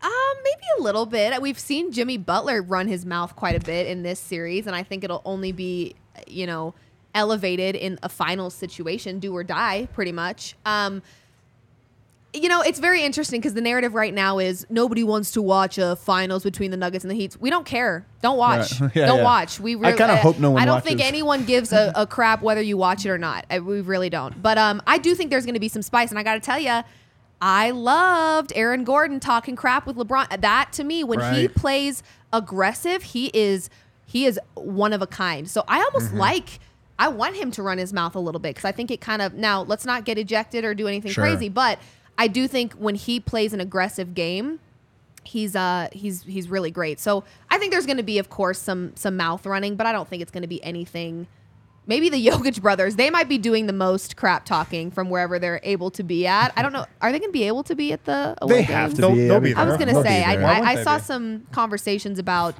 C: Um, maybe a little bit. We've seen Jimmy Butler run his mouth quite a bit in this series, and I think it'll only be, you know, elevated in a final situation, do or die, pretty much. Um, you know, it's very interesting because the narrative right now is nobody wants to watch a finals between the Nuggets and the Heat. We don't care. Don't watch.
A: Right. Yeah,
C: don't
A: yeah.
C: watch. We really, I
A: kinda hope no one
C: I don't think anyone gives a, a crap whether you watch it or not. I, we really don't. But um, I do think there's going to be some spice, and I got to tell you. I loved Aaron Gordon talking crap with LeBron. That to me, when he plays aggressive, he is he is one of a kind. So I almost
A: Mm-hmm.
C: like I want him to run his mouth a little bit because I think it kind of now let's not get ejected or do anything
D: Sure.
C: crazy, but I do think when he plays an aggressive game, he's uh he's he's really great. So I think there's going to be, of course, some some mouth running, but I don't think it's going to be anything. Maybe the Jokic brothers, they might be doing the most crap talking from wherever they're able to be at. I don't know. Are they going to be able to be at the away
A: They have
C: games?
A: to
B: They'll-
A: be.
B: they'll
A: I
B: be
A: mean,
C: I was gonna say, I, I, I saw some conversations about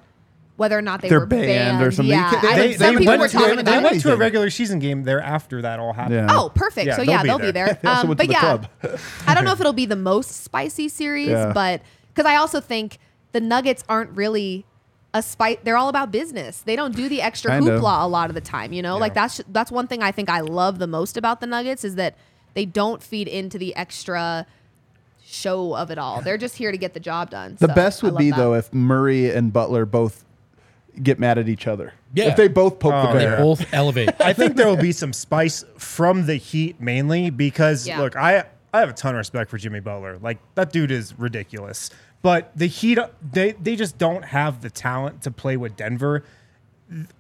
C: whether or not they
A: They're
C: were
A: banned or something. You
C: Yeah,
A: can't-
C: I-
A: they-
C: some
A: they
C: people
A: went
C: were
A: to-
C: talking
A: they
C: about
B: They
C: it.
B: went to a regular season game there after that all happened.
A: Yeah.
C: Oh, perfect.
B: Yeah,
C: so
B: they'll
C: yeah,
B: be
C: they'll
B: there.
C: be there.
A: They also
C: Um,
A: went to
C: but
A: the
C: yeah,
A: club.
C: I don't know if it'll be the most spicy series,
A: Yeah.
C: but because I also think the Nuggets aren't really a spice. They're all about business. They don't do the extra
A: Kind of.
C: hoopla a lot of the time. You know, like that's that's one thing I think I love the most about the Nuggets is that they don't feed into the extra show of it all. They're just here to get the job done.
A: The
C: So,
A: best
C: I
A: would
C: love
A: be
C: that.
A: though if Murray and Butler both get mad at each other.
D: Yeah.
A: If they both poke
B: Oh,
A: the um,
D: They
A: bear.
D: both elevate.
B: I think there will be some spice from the Heat mainly because
C: Yeah.
B: look, I I have a ton of respect for Jimmy Butler. Like that dude is ridiculous. But the Heat they they just don't have the talent to play with Denver.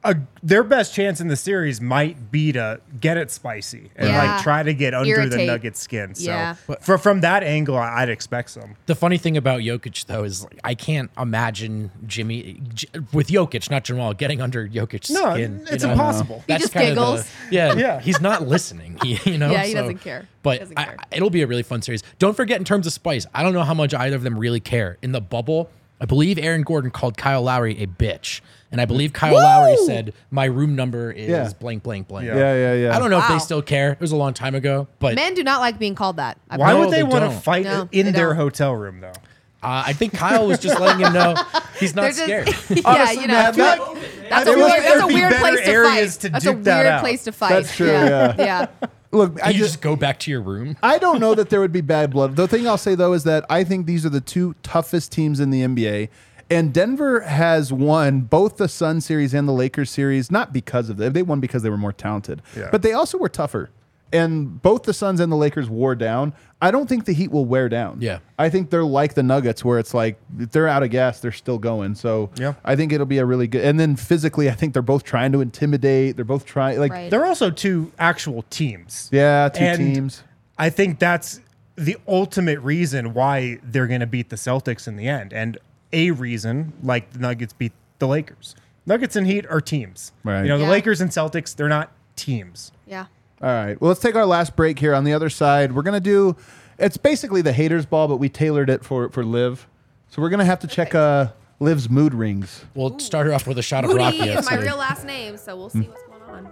B: A, their best chance in the series might be to get it spicy and
C: Yeah.
B: like try to get under the
C: Irritate.
B: Nuggets skin. So
C: Yeah.
B: for, from that angle, I- I'd expect some.
D: The funny thing about Jokic though is like, I can't imagine Jimmy J- with Jokic, not Jamal, getting under Jokic's
B: No,
D: skin. you
B: it's
D: know?
B: impossible.
C: He
D: That's
C: just
D: kind of the-
C: giggles.
D: yeah,
B: Yeah.
D: He's not listening. He, you know,
C: Yeah, he
D: so-
C: doesn't care.
D: But
C: Doesn't
D: I-
C: care.
D: it'll be a really fun series. Don't forget, in terms of spice, I don't know how much either of them really care. In the bubble, I believe Aaron Gordon called Kyle Lowry a bitch, and I believe Kyle Lowry said my room number is
A: Yeah.
D: blank, blank, blank.
B: Yeah.
A: yeah, yeah, yeah.
D: I don't know if
C: Wow.
D: they still care. It was a long time ago, but
C: Men do not like being called that. I've
B: Why
D: No,
B: would they,
D: they
B: want to
D: don't.
B: fight
C: No,
B: in their
C: don't.
B: hotel room though?
D: uh, I think Kyle was just letting him know he's not
C: just,
D: scared.
C: yeah,
A: Honestly,
C: you know,
A: man, that-
C: that's a
B: feel
C: weird,
B: like
C: that's a
B: there'd be
C: weird
B: better
C: place to
B: areas
C: fight.
B: to
C: that's a
B: duke that
C: weird
B: out.
C: place to fight.
A: That's true, yeah.
C: yeah.
A: Look, I
D: you
A: just,
D: just go back to your room.
A: I don't know that there would be bad blood. The thing I'll say though is that I think these are the two toughest teams in the NBA, And Denver has won both the Sun series and the Lakers series, not because of them. They won because they were more talented,
B: Yeah.
A: but they also were tougher. And both the Suns and the Lakers wore down. I don't think the Heat will wear down.
D: Yeah.
A: I think they're like the Nuggets, where it's like if they're out of gas, they're still going. So
B: Yeah.
A: I think it'll be a really good. And then physically, I think they're both trying to intimidate. They're both trying like
C: Right.
B: They're also two actual teams.
A: yeah, two
B: And
A: teams.
B: I think that's the ultimate reason why they're going to beat the Celtics in the end, and a reason like the Nuggets beat the Lakers. Nuggets and Heat are teams.
A: Right.
B: You know, the
C: Yeah.
B: Lakers and Celtics, they're not teams.
C: Yeah.
A: All right. Well, let's take our last break here. On the other side, we're gonna do. It's basically the haters ball, but we tailored it for for Liv. So we're gonna have to check uh Liv's mood rings.
D: We'll start her off with a shot of
C: Moody
D: Rocky.
C: is my real last name, so we'll see what's going on.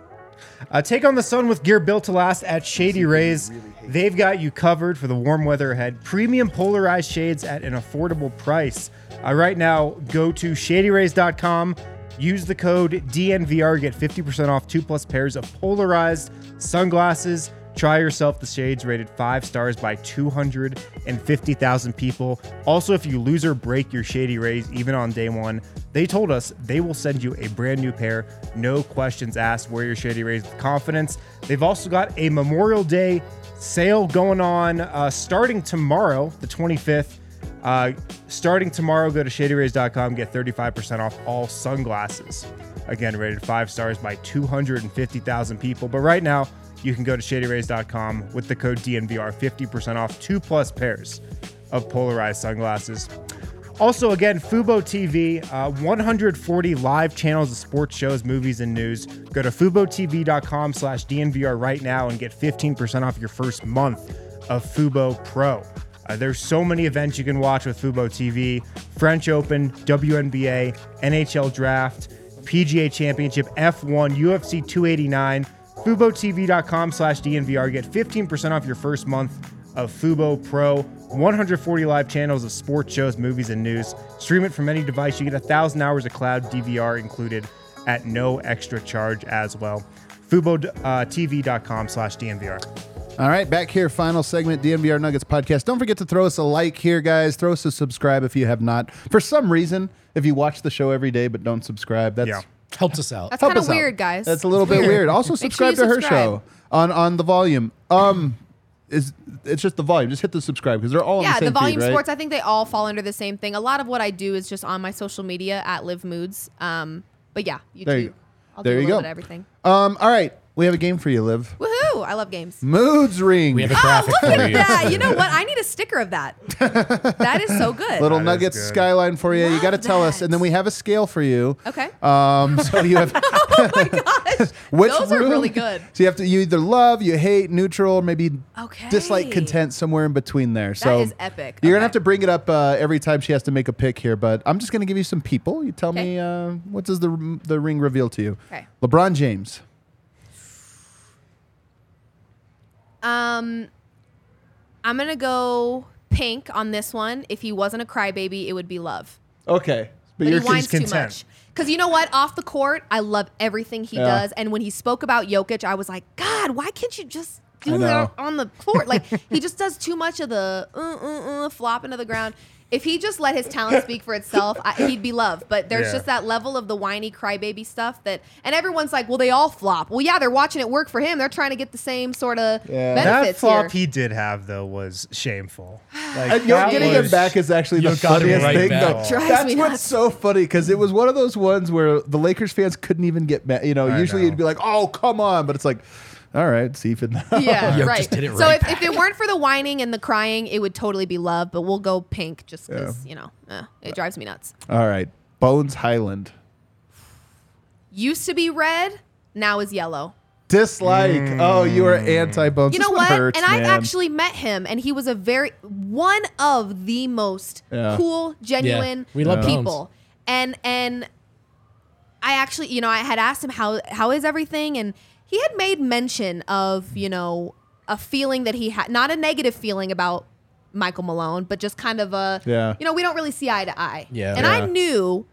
B: Uh, take on the sun with gear built to last at Shady Rays. They've got you covered for the warm weather ahead. Premium polarized shades at an affordable price. Uh, right now, go to shadyrays.com. Use the code DNVR. Get 50% off two plus pairs of polarized sunglasses. Try yourself the shades rated five stars by 250,000 people. Also, if you lose or break your Shady Rays, even on day one, they told us they will send you a brand new pair. No questions asked. Wear your Shady Rays with confidence. They've also got a Memorial Day sale going on uh, starting tomorrow, the 25th. Uh, starting tomorrow, go to shadyrays.com, get 35% off all sunglasses. Again, rated five stars by 250,000 people. But right now, you can go to shadyrays.com with the code DNVR, 50% off two plus pairs of polarized sunglasses. Also, again, Fubo TV, uh, 140 live channels of sports shows, movies, and news. Go to FuboTV.com slash DNVR right now and get 15% off your first month of Fubo Pro. Uh, there's so many events you can watch with Fubo TV French Open, WNBA, NHL Draft, PGA Championship, F1, UFC 289. FuboTV.com slash DNVR. Get 15% off your first month of Fubo Pro. 140 live channels of sports shows, movies, and news. Stream it from any device. You get a thousand hours of cloud DVR included at no extra charge as well. FuboTV.com slash DNVR.
A: All right, back here, final segment, DNVR Nuggets podcast. Don't forget to throw us a like here, guys. Throw us a subscribe if you have not. For some reason, if you watch the show every day but don't subscribe, that's
B: Yeah.
D: Helps us out.
C: That's kind of
A: us out.
C: weird, guys.
A: That's a little bit weird. Also,
C: Make sure
A: subscribe to her
C: subscribe.
A: show on on the volume. Um, is it's just the volume. Just hit the subscribe because they're all
C: Yeah,
A: the
C: the,
A: same
C: volume
A: feed, right?
C: sports. I think they all fall under the same thing. A lot of what I do is just on my social media at Liv Moods. Um, but yeah, YouTube.
A: There you-
C: I'll
A: there
C: do a
A: you go.
C: bit of everything.
A: Um, all right, we have a game for you, Liv.
C: Woohoo! I love games.
A: Moods ring.
D: We have a
C: Oh,
D: graphic
C: look
D: for
C: at
D: you.
C: that! You know what? I need a sticker of that. that is so good.
A: Little
B: That is
A: Nuggets
B: good.
A: skyline for you. you
C: Love
A: got to tell us,
C: that.
A: and then we have a scale for you.
C: Okay.
A: Um, so you have
C: oh my gosh,
A: which
C: those are
A: room-
C: really good.
A: So you have to you either love, you hate, neutral, or maybe
C: Okay.
A: dislike, content, somewhere in between there. so
C: is epic.
A: You're gonna
C: Okay.
A: have to bring it up uh, every time she has to make a pick here, but I'm just gonna give you some people. You tell
C: Okay.
A: me uh, what does the the ring reveal to you?
C: Okay.
A: LeBron James.
C: Um, I'm gonna go pink on this one. If he wasn't a crybaby, it would be love.
A: Okay,
C: But he whines too much. Because you know what? Off the court, I love everything he
A: Yeah.
C: does. And when he spoke about Jokic, I was like, God, why can't you just do that on the court? Like he just does too much of the uh, uh, uh, flopping to the ground. If he just let his talent speak for itself, I, he'd be loved. But there's
B: Yeah.
C: just that level of the whiny crybaby stuff that, and everyone's like, well, they all flop. Well, yeah, they're watching it work for him. They're trying to get the same sort of
A: Yeah.
B: That
C: benefits
B: flop
C: here.
B: he did have, though, was shameful. Like,
A: And you're getting
B: was-
A: him back is actually the
D: You
A: funniest
D: right
A: thing. though. That's
C: me
A: what's so funny because it was one of those ones where the Lakers fans couldn't even get mad. You know,
B: I
A: usually
B: know.
A: you'd be like, "Oh, come on," but it's like, "All right, see if it."
C: Yeah,
D: Yo,
C: right.
D: just did it
C: so
D: right
C: if, if it weren't for the whining and the crying, it would totally be love. But we'll go pink just because you know eh, it drives me nuts.
A: All right, Bones Hyland.
C: Used to be red, now is yellow.
A: Dislike. Oh, you are anti Bones.
C: You know what?
A: Hurts,
C: and I
A: man.
C: actually met him, and he was a very one of the most
A: Yeah.
C: cool, genuine
D: we love Bones.
C: people. And and I actually, you know, I had asked him how how is everything, and he had made mention of you know a feeling that he had, not a negative feeling about Michael Malone, but just kind of a
A: Yeah.
C: you know, we don't really see eye to eye.
D: Yeah.
C: and
A: Yeah.
C: I knew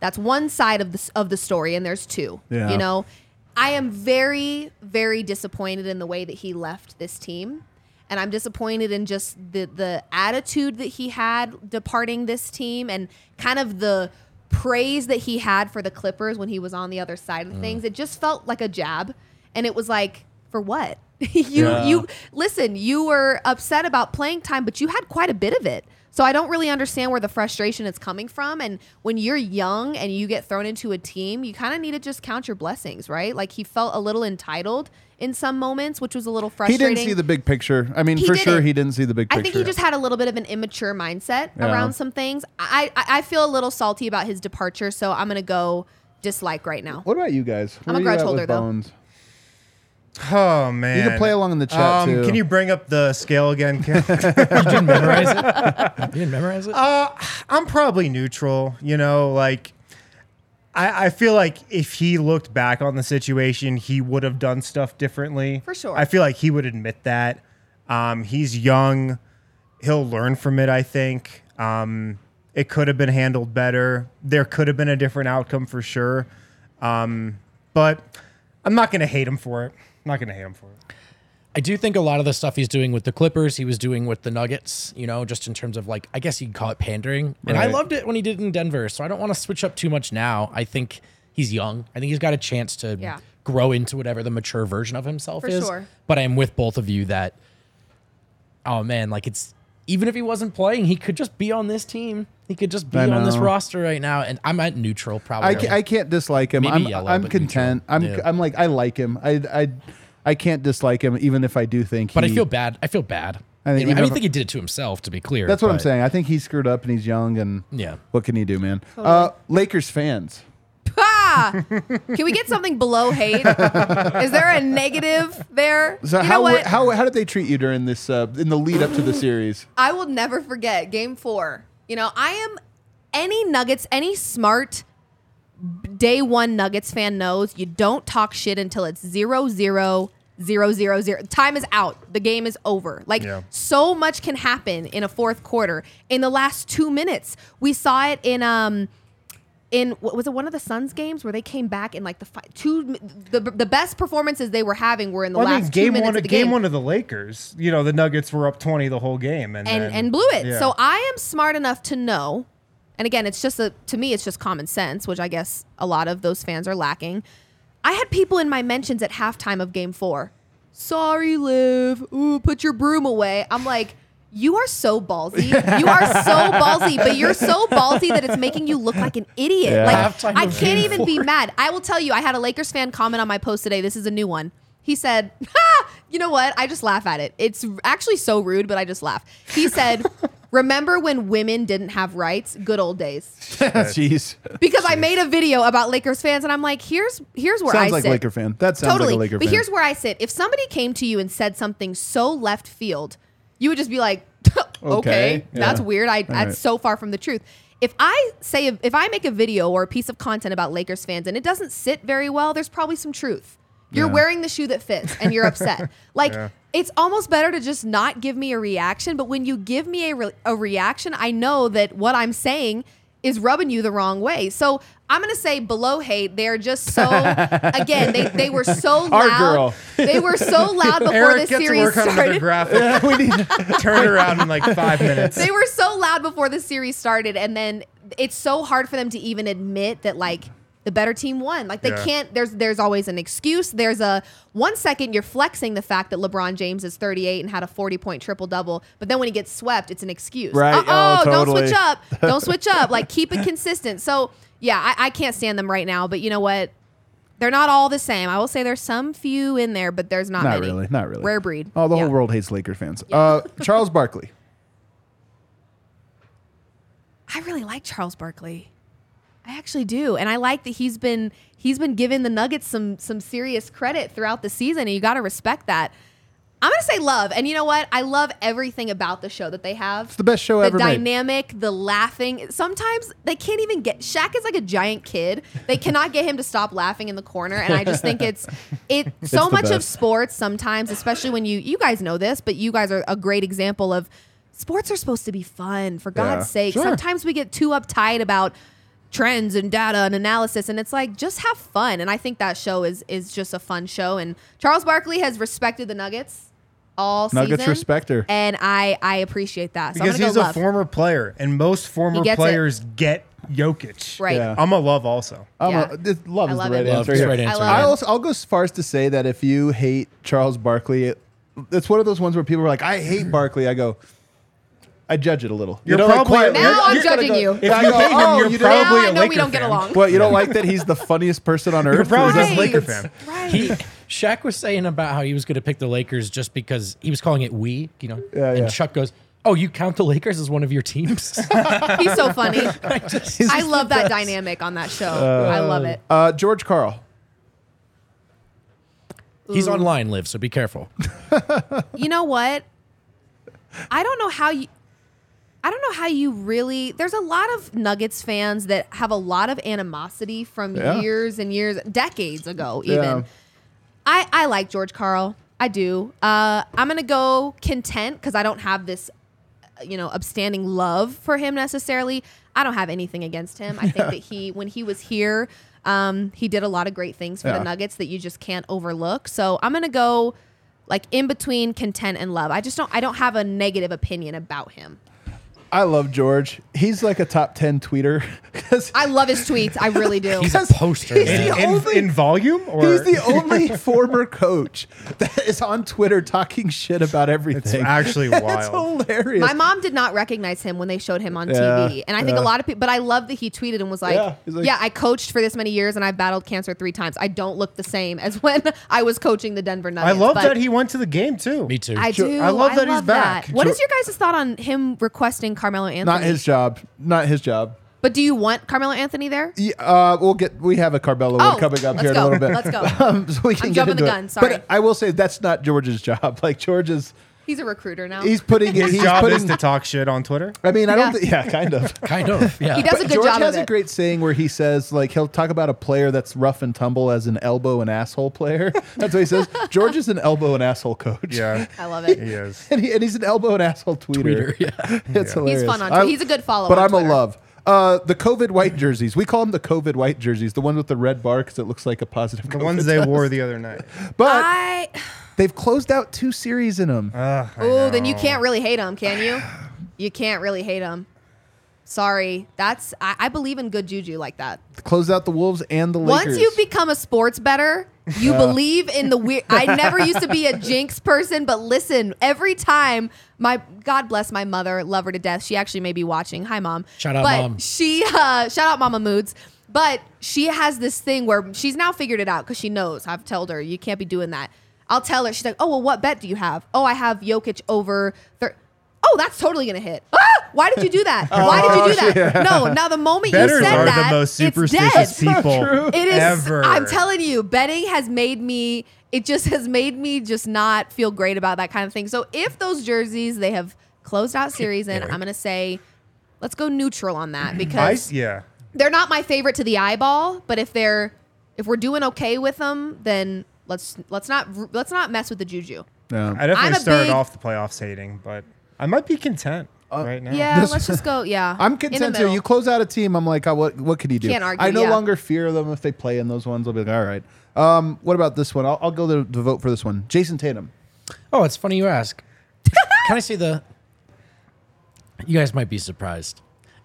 C: that's one side of the of the story, and there's two.
A: Yeah.
C: You know, I am very very disappointed in the way that he left this team, and I'm disappointed in just the the attitude that he had departing this team and kind of the praise that he had for the Clippers when he was on the other side of mm. things. It just felt like a jab, and it was like, for what? you
A: Yeah.
C: you listen. You were upset about playing time, but you had quite a bit of it. So I don't really understand where the frustration is coming from. And when you're young and you get thrown into a team, you kind of need to just count your blessings, right? Like he felt a little entitled in some moments, which was a little frustrating.
A: He didn't see the big picture. I mean,
C: He
A: for sure,
C: didn't.
A: he didn't see the big picture.
C: I think he just had a little bit of an immature mindset
A: Yeah.
C: around some things. I, I I feel a little salty about his departure, so I'm gonna go dislike right now.
A: What about you guys?
C: I'm a grudge holder, though.
A: Bones?
B: Oh man,
A: You can play along in the chat
B: Um,
A: too.
B: Can you bring up the scale again? Ken?
D: You didn't memorize it. You didn't memorize it.
B: Uh, I'm probably neutral. You know, like I, I feel like if he looked back on the situation, he would have done stuff differently.
C: For sure.
B: I feel like he would admit that. Um, he's young. He'll learn from it. I think. Um, it could have been handled better. There could have been a different outcome for sure. Um, but I'm not going to hate him for it. I'm not going to hate him for it.
D: I do think a lot of the stuff he's doing with the Clippers, he was doing with the Nuggets, you know, just in terms of like, I guess you'd call it pandering. And I loved it when he did it in Denver. So I don't want to switch up too much now. I think he's young. I think he's got a chance to
C: Yeah.
D: grow into whatever the mature version of himself
C: For
D: is.
C: sure.
D: But I'm with both of you that, oh man, like it's, even if he wasn't playing, he could just be on this team. He could just be
A: I
D: on this roster right now. And I'm at neutral probably.
A: I, ca- I can't dislike him.
D: Maybe
A: I'm,
D: yellow,
A: I'm content.
D: neutral.
A: I'm
D: Yeah.
A: I'm like I like him. I I I can't dislike him even if I do think.
D: but I feel bad. I feel bad.
A: I
D: I,
A: think
D: I,
A: even
D: mean, I
A: if-
D: think he did it to himself, to be clear.
A: That's what I'm saying. I think he screwed up and he's young and
D: Yeah.
A: what can he do, man? Uh, Lakers fans.
C: Ah! Can we get something below hate? Is there a negative there?
A: So
C: you know
A: how,
C: what?
A: how how did they treat you during this uh, in the lead up to the series?
C: I will never forget game four. You know, I am any Nuggets, any smart day one Nuggets fan knows you don't talk shit until it's zero zero zero zero zero. Time is out. The game is over. Like
B: Yeah.
C: so much can happen in a fourth quarter. In the last two minutes, we saw it in um in what was it one of the Suns games where they came back in like the fi- two the the best performances they were having were in the
B: Well, I
C: last
B: mean,
C: two
B: game
C: minutes
B: one,
C: of the
B: game
C: game.
B: one of the Lakers. You know, the Nuggets were up twenty the whole game, and
C: and
B: then-
C: and blew it.
B: yeah.
C: So I am smart enough to know, and again, it's just a to me, it's just common sense, which I guess a lot of those fans are lacking. I had people in my mentions at halftime of Game Four. Sorry, Liv. Ooh, put your broom away. I'm like. You are so ballsy. You are so ballsy, but you're so ballsy that it's making you look like an idiot.
A: Yeah.
C: Like
D: Halftime
C: I can't
D: Game
C: even be mad. I will tell you, I had a Lakers fan comment on my post today. This is a new one. He said, ha, "You know what? I just laugh at it. It's actually so rude, but I just laugh." He said, "Remember when women didn't have rights? Good old days."
A: Jeez,
C: Because I made a video about Lakers fans, and I'm like, "Here's here's where I sit.
A: sounds
C: I
A: like
C: sit."
A: Laker fan. That sounds
C: totally.
A: like a Laker
C: but
A: fan.
C: here's where I sit. If somebody came to you and said something so left field, you would just be like, okay,
A: Okay,
C: that's weird. I that's
A: right.
C: so far from the truth. If I say if I make a video or a piece of content about Lakers fans and it doesn't sit very well, there's probably some truth. You're
A: Yeah.
C: wearing the shoe that fits and you're upset. Like
B: Yeah.
C: it's almost better to just not give me a reaction, but when you give me a, re- a reaction, I know that what I'm saying is rubbing you the wrong way. So I'm gonna say below hate, they're just so again, they, they were so loud.
A: Our girl.
C: They were so loud before
B: Eric,
C: this
B: get to
C: series
B: work on another
C: started.
B: graphic.
A: we need to
B: Turn it around in like five minutes.
C: they were so loud before the series started, and then it's so hard for them to even admit that like the better team won. Like they
B: Yeah.
C: can't. There's there's always an excuse. There's a one second you're flexing the fact that LeBron James is 38 and had a 40 point triple double, but then when he gets swept, it's an excuse.
A: Right.
C: Uh
A: Oh,
C: oh, don't switch up. Don't switch up. Like keep it consistent. So yeah, I, I can't stand them right now. But you know what? They're not all the same. I will say there's some few in there, but there's not,
A: not
C: many.
A: really, not really.
C: Rare breed.
A: Oh, the
C: Yeah.
A: whole world hates Laker fans. Uh, Charles Barkley.
C: I really like Charles Barkley. I actually do, and I like that he's been he's been giving the Nuggets some some serious credit throughout the season, and you got to respect that. I'm gonna say love, and you know what? I love everything about the show that they have. It's
A: the best show
C: the
A: ever The
C: dynamic, the laughing. Sometimes they can't even get. Shaq is like a giant kid. They cannot get him to stop laughing in the corner, and I just think it's it. So much of sports sometimes, especially when you you guys know this, but you guys are a great example of sports are supposed to be fun. For God's
A: Yeah.
C: sake,
A: Sure.
C: sometimes we get too uptight about trends and data and analysis and it's like just have fun and i think that show is is just a fun show and charles barkley has respected the nuggets all
A: Nuggets
C: season.
A: respect her.
C: and I I appreciate that. So
B: because
C: I'm
B: he's
C: go
B: a
C: love.
B: former player, and most former
C: gets it.
B: players get Jokic.
C: Right.
A: Yeah.
B: I'm a love also.
A: I'm
C: Yeah.
A: a- love
C: I
A: is
C: love
A: the right
C: it.
D: Love
A: answer
D: is the
A: here.
D: right
C: I
D: answer.
C: love
A: I
C: it.
A: also I'll go as far as to say that if you hate Charles Barkley, it, it's one of those ones where people are like, "I hate Barkley." I go, I judge it a little.
B: You're
A: you know, like,
B: probably-
A: quietly.
C: Now
A: You're-
C: I'm
A: you're
C: judging
A: go-
C: you.
B: If
A: I
B: you
A: go,
B: hate him,
A: "Oh,
B: you're
A: you
B: probably
C: now I
B: a
C: know we
B: Laker
C: don't get
B: fan.
C: along.
A: What you don't like that he's the funniest person on earth?
B: You're probably
A: Is
B: just a Laker fan.
C: Right.
D: He Shaq was saying about how he was going to pick the Lakers just because he was calling it we, you know.
A: Yeah,
D: and
A: yeah.
D: Chuck goes, "Oh, you count the Lakers as one of your teams?"
C: He's so funny.
D: I just-
C: I love that dynamic on that show. I love it.
A: Uh, George Karl.
D: He's online, live, so be careful.
C: You know what? I don't know how you. I don't know how you really. There's a lot of Nuggets fans that have a lot of animosity from
A: Yeah.
C: years and years, decades ago, even.
A: Yeah.
C: I I like George Karl. I do. Uh, I'm gonna go content because I don't have this, uh, you know, upstanding love for him necessarily. I don't have anything against him. I think that he, when he was here, um, he did a lot of great things for
A: Yeah.
C: the Nuggets that you just can't overlook. So I'm gonna go like in between content and love. I just don't. I don't have a negative opinion about him.
A: I love George. He's like a top ten tweeter.
C: I love his tweets. I really do.
D: He's a
A: Because
D: poster.
A: he's
D: man.
A: the
B: In,
A: only-
B: in volume, or
A: He's the only former coach that is on Twitter talking shit about everything.
B: It's actually
A: It's
B: wild.
A: hilarious.
C: My mom did not recognize him when they showed him on
A: Yeah,
C: TV, and I think
A: yeah.
C: a lot of people. But I love that he tweeted and was like,
A: Yeah,
C: yeah, I coached for this many years, and I've battled cancer three times. I don't look the same as when I was coaching the Denver Nuggets."
B: I love
C: but
B: that he went to the game too.
D: Me too.
C: I do.
B: I love that he's back.
C: What is your guys' thought on him requesting Carmelo Anthony?
A: Not his job. Not his job.
C: But do you want Carmelo Anthony there?
A: Yeah, uh, we'll get. We have a Carmelo
C: Oh,
A: coming up here in a little bit.
C: Let's go.
A: Um, so we can
C: I'm
A: get
C: jumping
A: into
C: the
A: it.
C: gun, sorry.
A: But I will say that's not George's job. Like George's
C: He's a recruiter now.
A: he's putting.
B: His
A: he's
B: job
A: putting,
B: is to talk shit on Twitter.
A: I mean, I don't.
C: Yeah.
A: Th- yeah, kind of.
D: kind of. Yeah.
C: he does a good
A: George
C: job George
A: has
C: of
A: a great saying where he says, like, he'll talk about a player that's rough and tumble as an elbow and asshole player. That's what he says. George is an elbow and asshole coach.
B: Yeah,
C: I love it.
B: he is.
A: And, he, and he's an elbow and asshole tweeter.
D: Tweeter, yeah.
A: It's hilarious.
C: He's fun on
A: I-
C: Twitter. He's a good follow.
A: But I'm
C: Twitter.
A: a love. Uh, the COVID white jerseys. We call them the COVID white jerseys. The one with the red bar because it looks like a positive.
B: The
A: COVID
B: ones they
A: test.
B: wore the other night.
A: But
C: I.
A: they've closed out two series in them.
B: Ugh, I
C: Oh, then you
B: know.
C: can't really hate them, can you? You can't really hate him. Sorry, that's I, I believe in good juju like that.
A: Close out the Wolves and the Lakers.
C: Once you become a sports bettor, you believe in the weird. I never used to be a jinx person, but listen, every time my God bless my mother, love her to death. She actually may be watching. Hi, mom.
D: Shout out,
C: but
D: Mom.
C: She uh, shout out, Mama Moods. But she has this thing where she's now figured it out because she knows. I've told her you can't be doing that. I'll tell her. She's like, oh well, what bet do you have? Oh, I have Jokic over. Thir- oh, that's totally gonna hit. Ah! Why did you do that? Why did you do oh, that? No. Now the moment you said
B: are
C: that,
B: the most
C: it's dead.
B: people
C: It is.
B: ever.
C: I'm telling you, betting has made me. It just has made me just not feel great about that kind of thing. So if those jerseys they have closed out series in, I'm gonna say, let's go neutral on that
B: I,
C: because
B: yeah.
C: they're not my favorite to the eyeball. But if they're if we're doing okay with them, then let's let's not let's not mess with the juju.
A: No.
B: I definitely
C: I'm a
B: started
C: big-
B: off the playoffs hating, but I might be content right now.
C: Yeah,
A: This-
C: let's just go. Yeah,
A: I'm content too.
C: middle.
A: You close out a team. I'm like, oh, what? What could you do?
C: Can't argue,
A: I no
C: yeah.
A: longer fear them if they play in those ones. I'll be like, all right. Um, what about this one? I'll, I'll go to, to vote for this one. Jayson Tatum.
D: Oh, it's funny you ask. Can I say the? You guys might be surprised.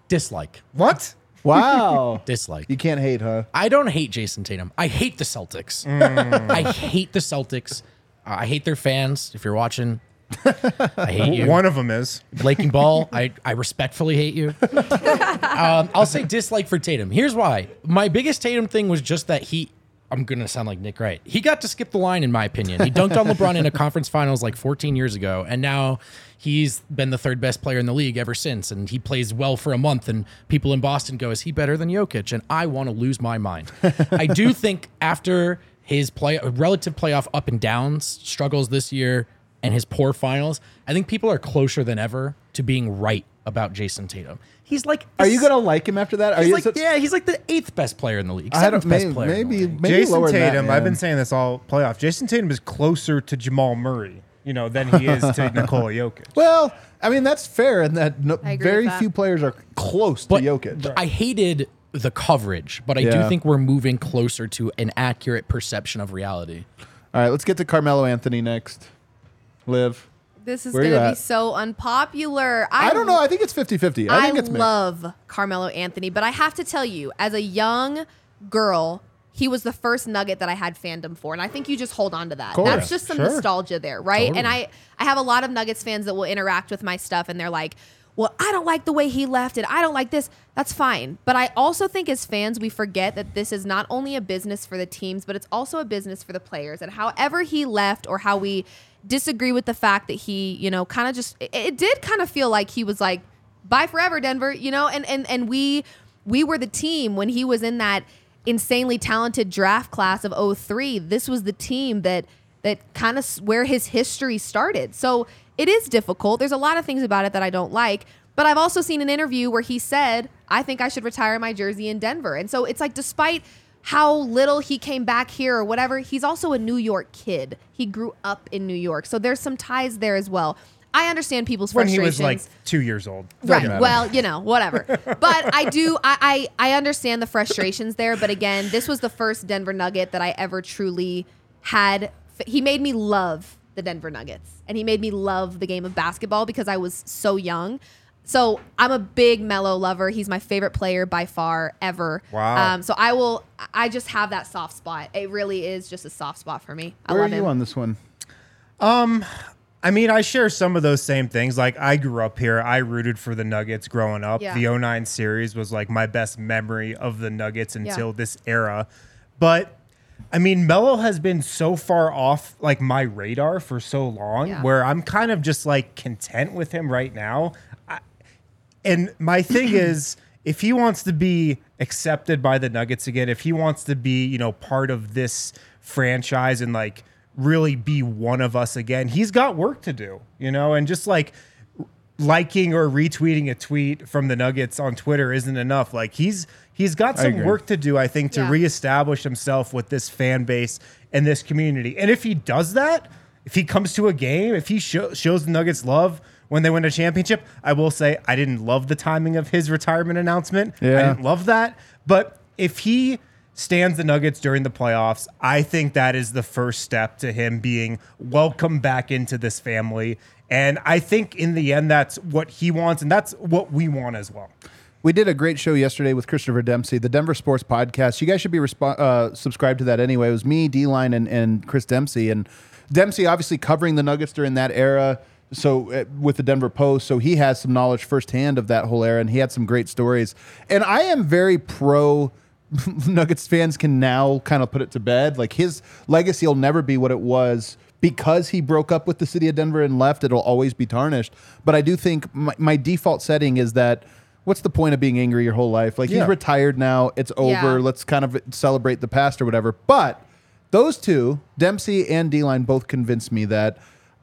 D: Dislike.
B: What?
A: Wow.
D: Dislike.
A: you can't hate, huh?
D: I don't hate Jayson Tatum. I hate the Celtics. I hate the Celtics. Uh, I hate their fans. If you're watching, I hate you.
B: One of them is.
D: Blake and Ball, I, I respectfully hate you. um, I'll say dislike for Tatum. Here's why. My biggest Tatum thing was just that he, I'm going to sound like Nick Wright. He got to skip the line, in my opinion. He dunked on LeBron in a conference finals like 14 years ago, and now he's been the third best player in the league ever since. And he plays well for a month, and people in Boston go, Is he better than Jokic? And I want to lose my mind. I do think after his play relative playoff up and downs struggles this year and his poor finals, I think people are closer than ever to being right about Jayson Tatum. He's like,
A: Are you gonna like him after that? Are
D: He's
A: you?
D: like,
A: so-
D: yeah, he's like the eighth best player in the league,
A: I
D: seventh
A: don't.
D: best
A: Maybe,
D: player. in the
A: maybe,
D: league.
A: maybe
B: Jayson
A: lower than that,
B: Tatum, I've been saying this all playoff. Jayson Tatum is closer to Jamal Murray, you know, than he is to Nikola Jokic.
A: Well, I mean that's fair, and that no, very
C: that.
A: few players are close
D: but
A: to Jokic.
D: I hated the coverage, but I do think we're moving closer to an accurate perception of reality.
A: All right, let's get to Carmelo Anthony next. Live.
C: This is
A: Where you
C: going to be
A: at?
C: so unpopular.
A: I don't know. I think it's 50-50. I
C: I,
A: think it's mixed.
C: love Carmelo Anthony, but I have to tell you, as a young girl, he was the first nugget that I had fandom for, and I think you just hold on to that.
A: Course.
C: That's just some
B: Sure.
C: nostalgia there, right? And I, I have a lot of Nuggets fans that will interact with my stuff, and they're like, "Well, I don't like the way he left, and I don't like this." That's fine, but I also think as fans, we forget that this is not only a business for the teams, but it's also a business for the players. And however he left, or how we disagree with the fact that he, you know, kind of just, it, it did kind of feel like he was like bye forever denver you know? And and and we we were the team when he was in that insanely talented draft class of 03 this was the team that that kind of where his history started. So it is difficult. There's a lot of things about it that i don't like but i've also seen an interview where he said i think i should retire my jersey in denver. And so it's like despite how little he came back here or whatever he's also a new york kid he grew up in new york so there's some ties there as well i understand people's frustrations.
B: when he was like two years old.
C: Right.
A: matter.
C: Well, you know, whatever. but I do. I, I I understand the frustrations there. But again, this was the first Denver Nugget that I ever truly had. He made me love the Denver Nuggets, and he made me love the game of basketball because I was so young. So I'm a big Melo lover. He's my favorite player by far ever.
B: Wow.
C: Um, so I will. I just have that soft spot. It really is just a soft spot for me. I
A: Where are you
C: him.
A: on this one?
B: Um, I mean, I share some of those same things. Like, I grew up here. I rooted for the Nuggets growing up.
C: Yeah.
B: The 09 series was like my best memory of the Nuggets until
C: Yeah.
B: this era. But I mean, Melo has been so far off like my radar for so long
C: Yeah.
B: where I'm kind of just like content with him right now. I, and my thing is, if he wants to be accepted by the Nuggets again, if he wants to be, you know, part of this franchise and like really be one of us again, he's got work to do, you know, and just like liking or retweeting a tweet from the Nuggets on Twitter isn't enough. Like he's he's got some work to do, I think, to
C: Yeah.
B: reestablish himself with this fan base and this community. And if he does that, if he comes to a game, if he sho- shows the Nuggets love when they win a championship, I will say I didn't love the timing of his retirement announcement.
A: Yeah.
B: I didn't love that. But if he stands the Nuggets during the playoffs, I think that is the first step to him being welcome back into this family. And I think in the end, that's what he wants, and that's what we want as well.
A: We did a great show yesterday with Christopher Dempsey, the Denver Sports Podcast. You guys should be respo- uh, subscribed to that anyway. It was me, D Line, and, and Chris Dempsey. And Dempsey obviously covering the Nuggets during that era. So uh, with the Denver Post, so he has some knowledge firsthand of that whole era, and he had some great stories. And I am very pro. Nuggets fans can now kind of put it to bed. Like his legacy will never be what it was because he broke up with the city of Denver and left. It'll always be tarnished. But I do think my, my default setting is that what's the point of being angry your whole life? Like
B: Yeah.
A: he's retired now. It's over.
C: Yeah.
A: Let's kind of celebrate the past or whatever. But those two, Dempsey and D line, both convinced me that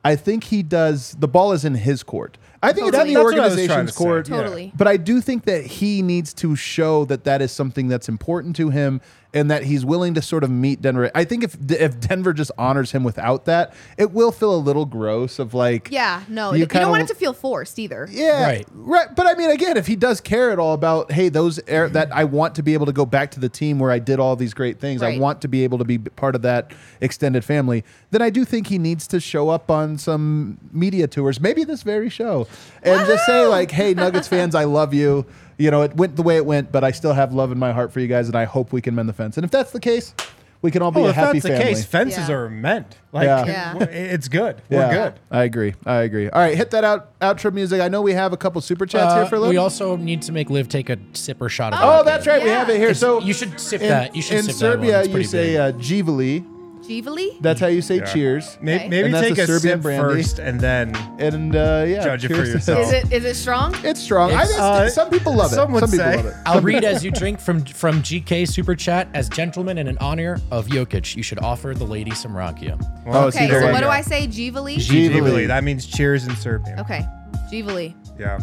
A: I think he does. The ball is in his court. I think
C: Totally.
A: it's in the
B: That's what I was trying
A: organization's
B: to say.
A: court.
C: Totally.
A: But I do think that he needs to show that that is something that's important to him and that he's willing to sort of meet Denver. I think if if Denver just honors him without that, it will feel a little gross of like
C: Yeah, no,
A: You
C: you, don't want
A: w-
C: it to feel forced either.
A: yeah,
D: Right.
A: right. But I mean, again, if he does care at all about, hey, those air, mm-hmm. that I want to be able to go back to the team where I did all these great things. I want to be able to be part of that extended family. Then I do think he needs to show up on some media tours, maybe this very show, and just say like, hey, Nuggets fans, I love you. You know, it went the way it went, but I still have love in my heart for you guys, and I hope we can mend the fence. And if that's the case, we can all be
B: Well,
A: a
B: if
A: happy
B: that's
A: family.
B: the case, fences
C: Yeah.
B: are meant. Like,
A: Yeah.
C: Yeah.
B: it's good.
A: Yeah,
B: We're good.
A: I agree. I agree. All right, hit that out outro music. I know we have a couple super chats here
D: Uh,
A: for Liv.
D: we also need to make Liv take a sip or shot of
A: Oh,
D: vodka.
A: that's right. We have it here.
D: It's-
A: so
D: you should sip
A: in,
D: that. You should
A: in
D: sip that one.
A: Serbia, you say
D: big.
A: uh, Živeli.
C: Živeli?
A: That's how you say
D: Yeah.
A: cheers.
B: Maybe,
C: Okay.
B: maybe
A: And that's
B: take
A: a
B: a,
A: Serbian
B: sip
A: brandy.
B: first and then
A: And uh, yeah,
B: Judge it for
A: cheers to
B: yourself.
C: Is it is it strong?
A: It's strong. I,
D: It's,
A: it's-
B: uh,
A: some people love it.
B: some would
A: people
B: say.
A: love it.
D: I'll read as you drink from from GK Super Chat as gentlemen and in honor of Jokic. You should offer the lady some rakia.
A: Oh,
C: Okay,
A: see,
C: so
A: there
C: what do
A: go.
C: I say? Živeli?
A: Živeli.
B: Živeli. That means cheers in Serbian.
C: Okay, Živeli.
B: Yeah.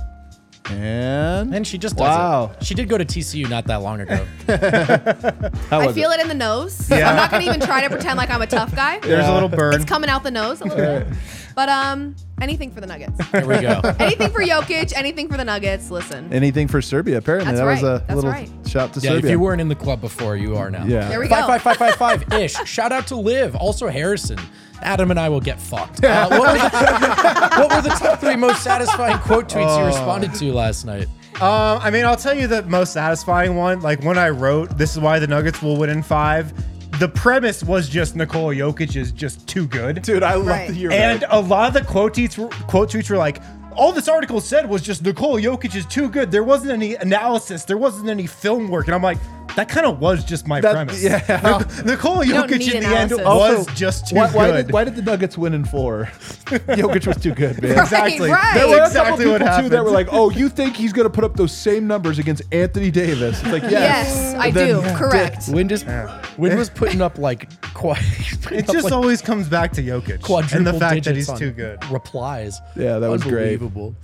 A: And
D: And she just does
A: Wow.
D: it. She did go to TCU not that long ago.
A: how
C: I
A: was
C: feel
A: it?
C: it? in the nose.
B: Yeah.
C: I'm not gonna even try to pretend like I'm a tough guy.
B: There's a little burn.
C: It's coming out the nose a little bit. But um, anything for the Nuggets.
D: Here we go.
C: anything for Jokic. Anything for the Nuggets. Listen.
A: Anything for Serbia? Apparently,
C: That's
A: that was
C: right.
A: a
C: That's
A: little
C: right.
A: Shout to
D: Yeah,
A: Serbia.
D: if you weren't in the club before, you are now.
A: Yeah.
C: There we
D: Five,
C: go.
D: five, five, five, five ish. Shout out to Liv. Also Harrison. Adam and I will get fucked. Uh, what, were the, what were the top three most satisfying quote tweets you responded to last night?
B: Um, I mean, I'll tell you the most satisfying one. Like when I wrote, "This is why the Nuggets will win in five. The premise was just Nikola Jokic is just too good,
A: dude, I love
C: Right.
A: that you're
B: And
A: right.
B: a lot of the quote tweets, were, quote tweets were like, all this article said was just Nikola Jokic is too good. There wasn't any analysis. There wasn't any film work. And I'm like, that kind of was just my
A: That-
B: premise.
A: yeah.
B: Nic- Nikola
C: don't
B: Jokic
C: need
B: in the end
C: analysis.
B: was
A: Also,
B: just too
A: why, why
B: good.
A: did, why did the Nuggets win in four? Jokic was too good, man.
B: Exactly.
C: right.
A: There were a
B: Exactly
A: couple
B: what
A: people too that
B: happened.
A: were like, "Oh, you think he's going to put up those same numbers against Anthony Davis?" It's like, yes,
C: Yes, I
A: And then-
C: do. Correct.
D: Win just Win was putting up like quite.
B: It just always comes back to Jokic
D: quadruple
B: and the fact that
D: digits
B: he's
D: on
B: too good.
D: Replies.
A: Yeah, that was great.
D: Unbelievable.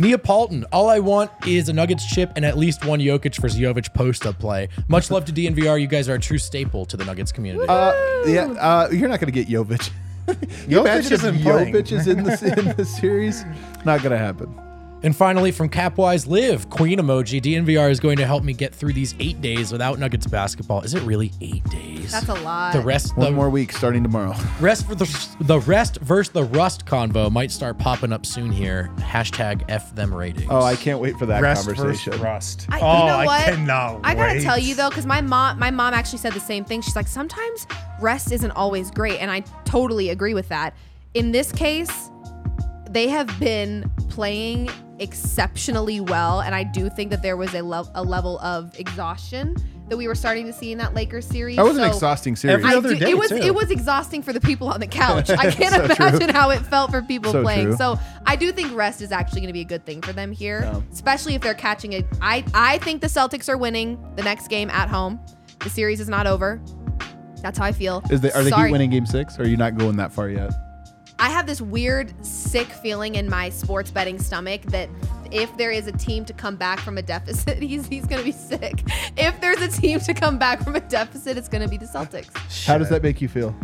D: Neapolitan, all I want is a Nuggets chip and at least one Jokic for Jovic post up play. Much love to DNVR. You guys are a true staple to the Nuggets community.
A: Uh, yeah, uh, you're not going to get Jovic. you
B: Jokic
A: imagine if
B: isn't playing.
A: Jovic is in the in the series? Not going to happen.
D: And finally, from Capwise Live, Queen emoji. DNVR is going to help me get through these eight days without Nuggets basketball. Is it really eight days?
C: That's a lot.
D: The rest,
A: One
D: the
A: more week starting tomorrow.
D: rest for the the rest versus the Rust convo might start popping up soon here. Hashtag f them ratings.
A: Oh, I can't wait for that
B: Rest
A: conversation.
B: versus rust.
C: I,
B: oh,
C: you know what?
B: I cannot
C: I gotta
B: wait.
C: tell you though, because my mom, my mom actually said the same thing. She's like, sometimes rest isn't always great, and I totally agree with that. In this case, they have been playing exceptionally well, and I do think that there was a, le- a level of exhaustion that we were starting to see in that Lakers series.
A: That was an exhausting series.
B: Every other
C: do-
B: day,
C: it was
B: too.
C: it was exhausting for the people on the couch. I can't
A: So true.
C: imagine how it felt for people
A: So
C: playing.
A: true.
C: So I do think rest is actually going to be a good thing for them here,
A: Yeah.
C: especially if they're catching it. I I think the Celtics are winning the next game at home. The series is not over. That's how I feel.
A: Is they, are they winning Game Six? Or are you not going that far yet?
C: I have this weird, sick feeling in my sports betting stomach that if there is a team to come back from a deficit, he's he's gonna be sick. If there's a team to come back from a deficit, it's gonna be the Celtics.
A: How does that make you feel?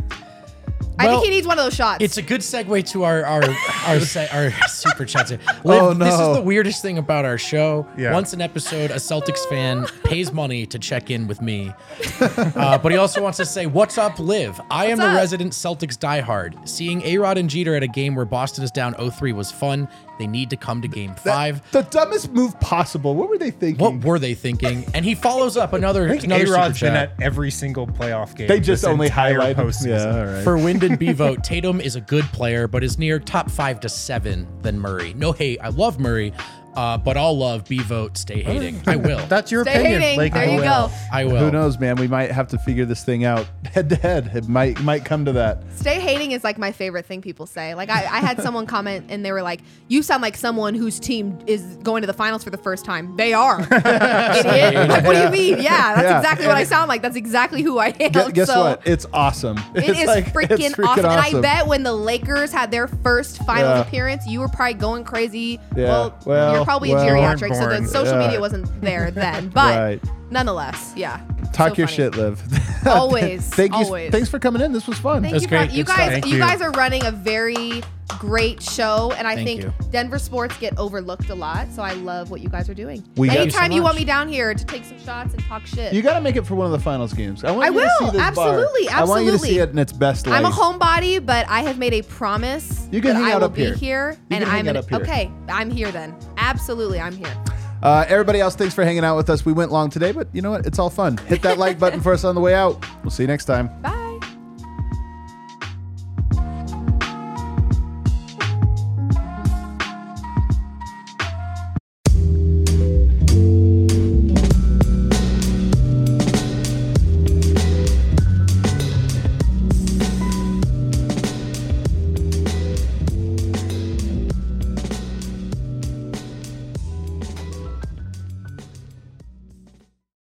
C: I
D: Well,
C: think he needs one of those shots.
D: It's a good segue to our our our, se- our super chats. here.
A: Oh,
D: Liv, This is the weirdest thing about our show.
B: Yeah.
D: Once an episode, a Celtics fan pays money to check in with me, uh, but he also wants to say, "What's up, Liv? I am
C: What's
D: a
C: up?
D: resident Celtics diehard. Seeing A Rod and Jeter at a game where Boston is down 0-3 was fun. They need to come to Game Five.
A: The dumbest move possible. What were they thinking?
D: What were they thinking?" And he follows up another
B: I think
D: another super
B: A-Rod's been
D: chat.
B: at every single playoff game.
A: they just only
B: entire
A: highlight
B: postseason.
A: Yeah, all right.
D: For Wind and B Vogt, Tatum is a good player, but is near top five to seven than Murray. No hate, I love Murray, uh, but I'll love B Vogt. Stay hating. I will.
B: That's your
C: Stay
B: opinion.
C: hating.
B: Like,
C: there
B: I
C: you
B: will.
C: go.
D: I will.
A: Who knows, man? We might have to figure this thing out head to head. It might might come to that.
C: Stay hating is like my favorite thing people say. Like I, I had someone comment and they were like, "You sound like someone whose team is going to the finals for the first time." They are. Idiot. Like, what do you mean? Yeah, that's
A: Yeah.
C: exactly what I sound like. That's exactly who I am.
A: Gu- guess
C: so
A: what? It's awesome.
C: It
A: It's
C: is
A: like-
C: freaking,
A: it's
C: awesome. And I bet when the Lakers had their first finals
A: Yeah.
C: appearance, you were probably going crazy.
A: Yeah.
C: Well,
A: Well,
C: probably
A: well.
C: a geriatric, so the social
A: Yeah.
C: media wasn't there then. But
A: Right.
C: Nonetheless, yeah.
A: Talk
C: So
A: your
C: funny.
A: shit, Liv.
C: Always.
A: Thank you.
C: always.
A: Thanks for coming in. This was fun.
C: Thank
D: That's
C: you,
D: great.
C: for, you
D: Good
C: guys.
B: Thank
C: You
B: you.
C: guys are running a very great show, and I
D: Thank
C: think
D: you.
C: Denver sports get overlooked a lot. So I love what you guys are doing.
A: We
C: Anytime
D: you so
C: you want me down here to take some shots and talk shit,
A: You got to make it for one of the finals games. I want
C: I
A: you to
C: will,
A: see this
C: absolutely,
A: bar. I want you to see it in its best light.
C: I'm a homebody, but I have made a promise
A: You can
C: that
A: hang
C: I
A: out up
C: be
A: here.
C: here,
A: You
C: and I'm
A: out
C: in,
A: up here.
C: okay. I'm here then. Absolutely, I'm here.
A: Uh, everybody else, thanks for hanging out with us. We went long today, but you know what? It's all fun. Hit that like button for us on the way out. We'll see you next time.
C: Bye.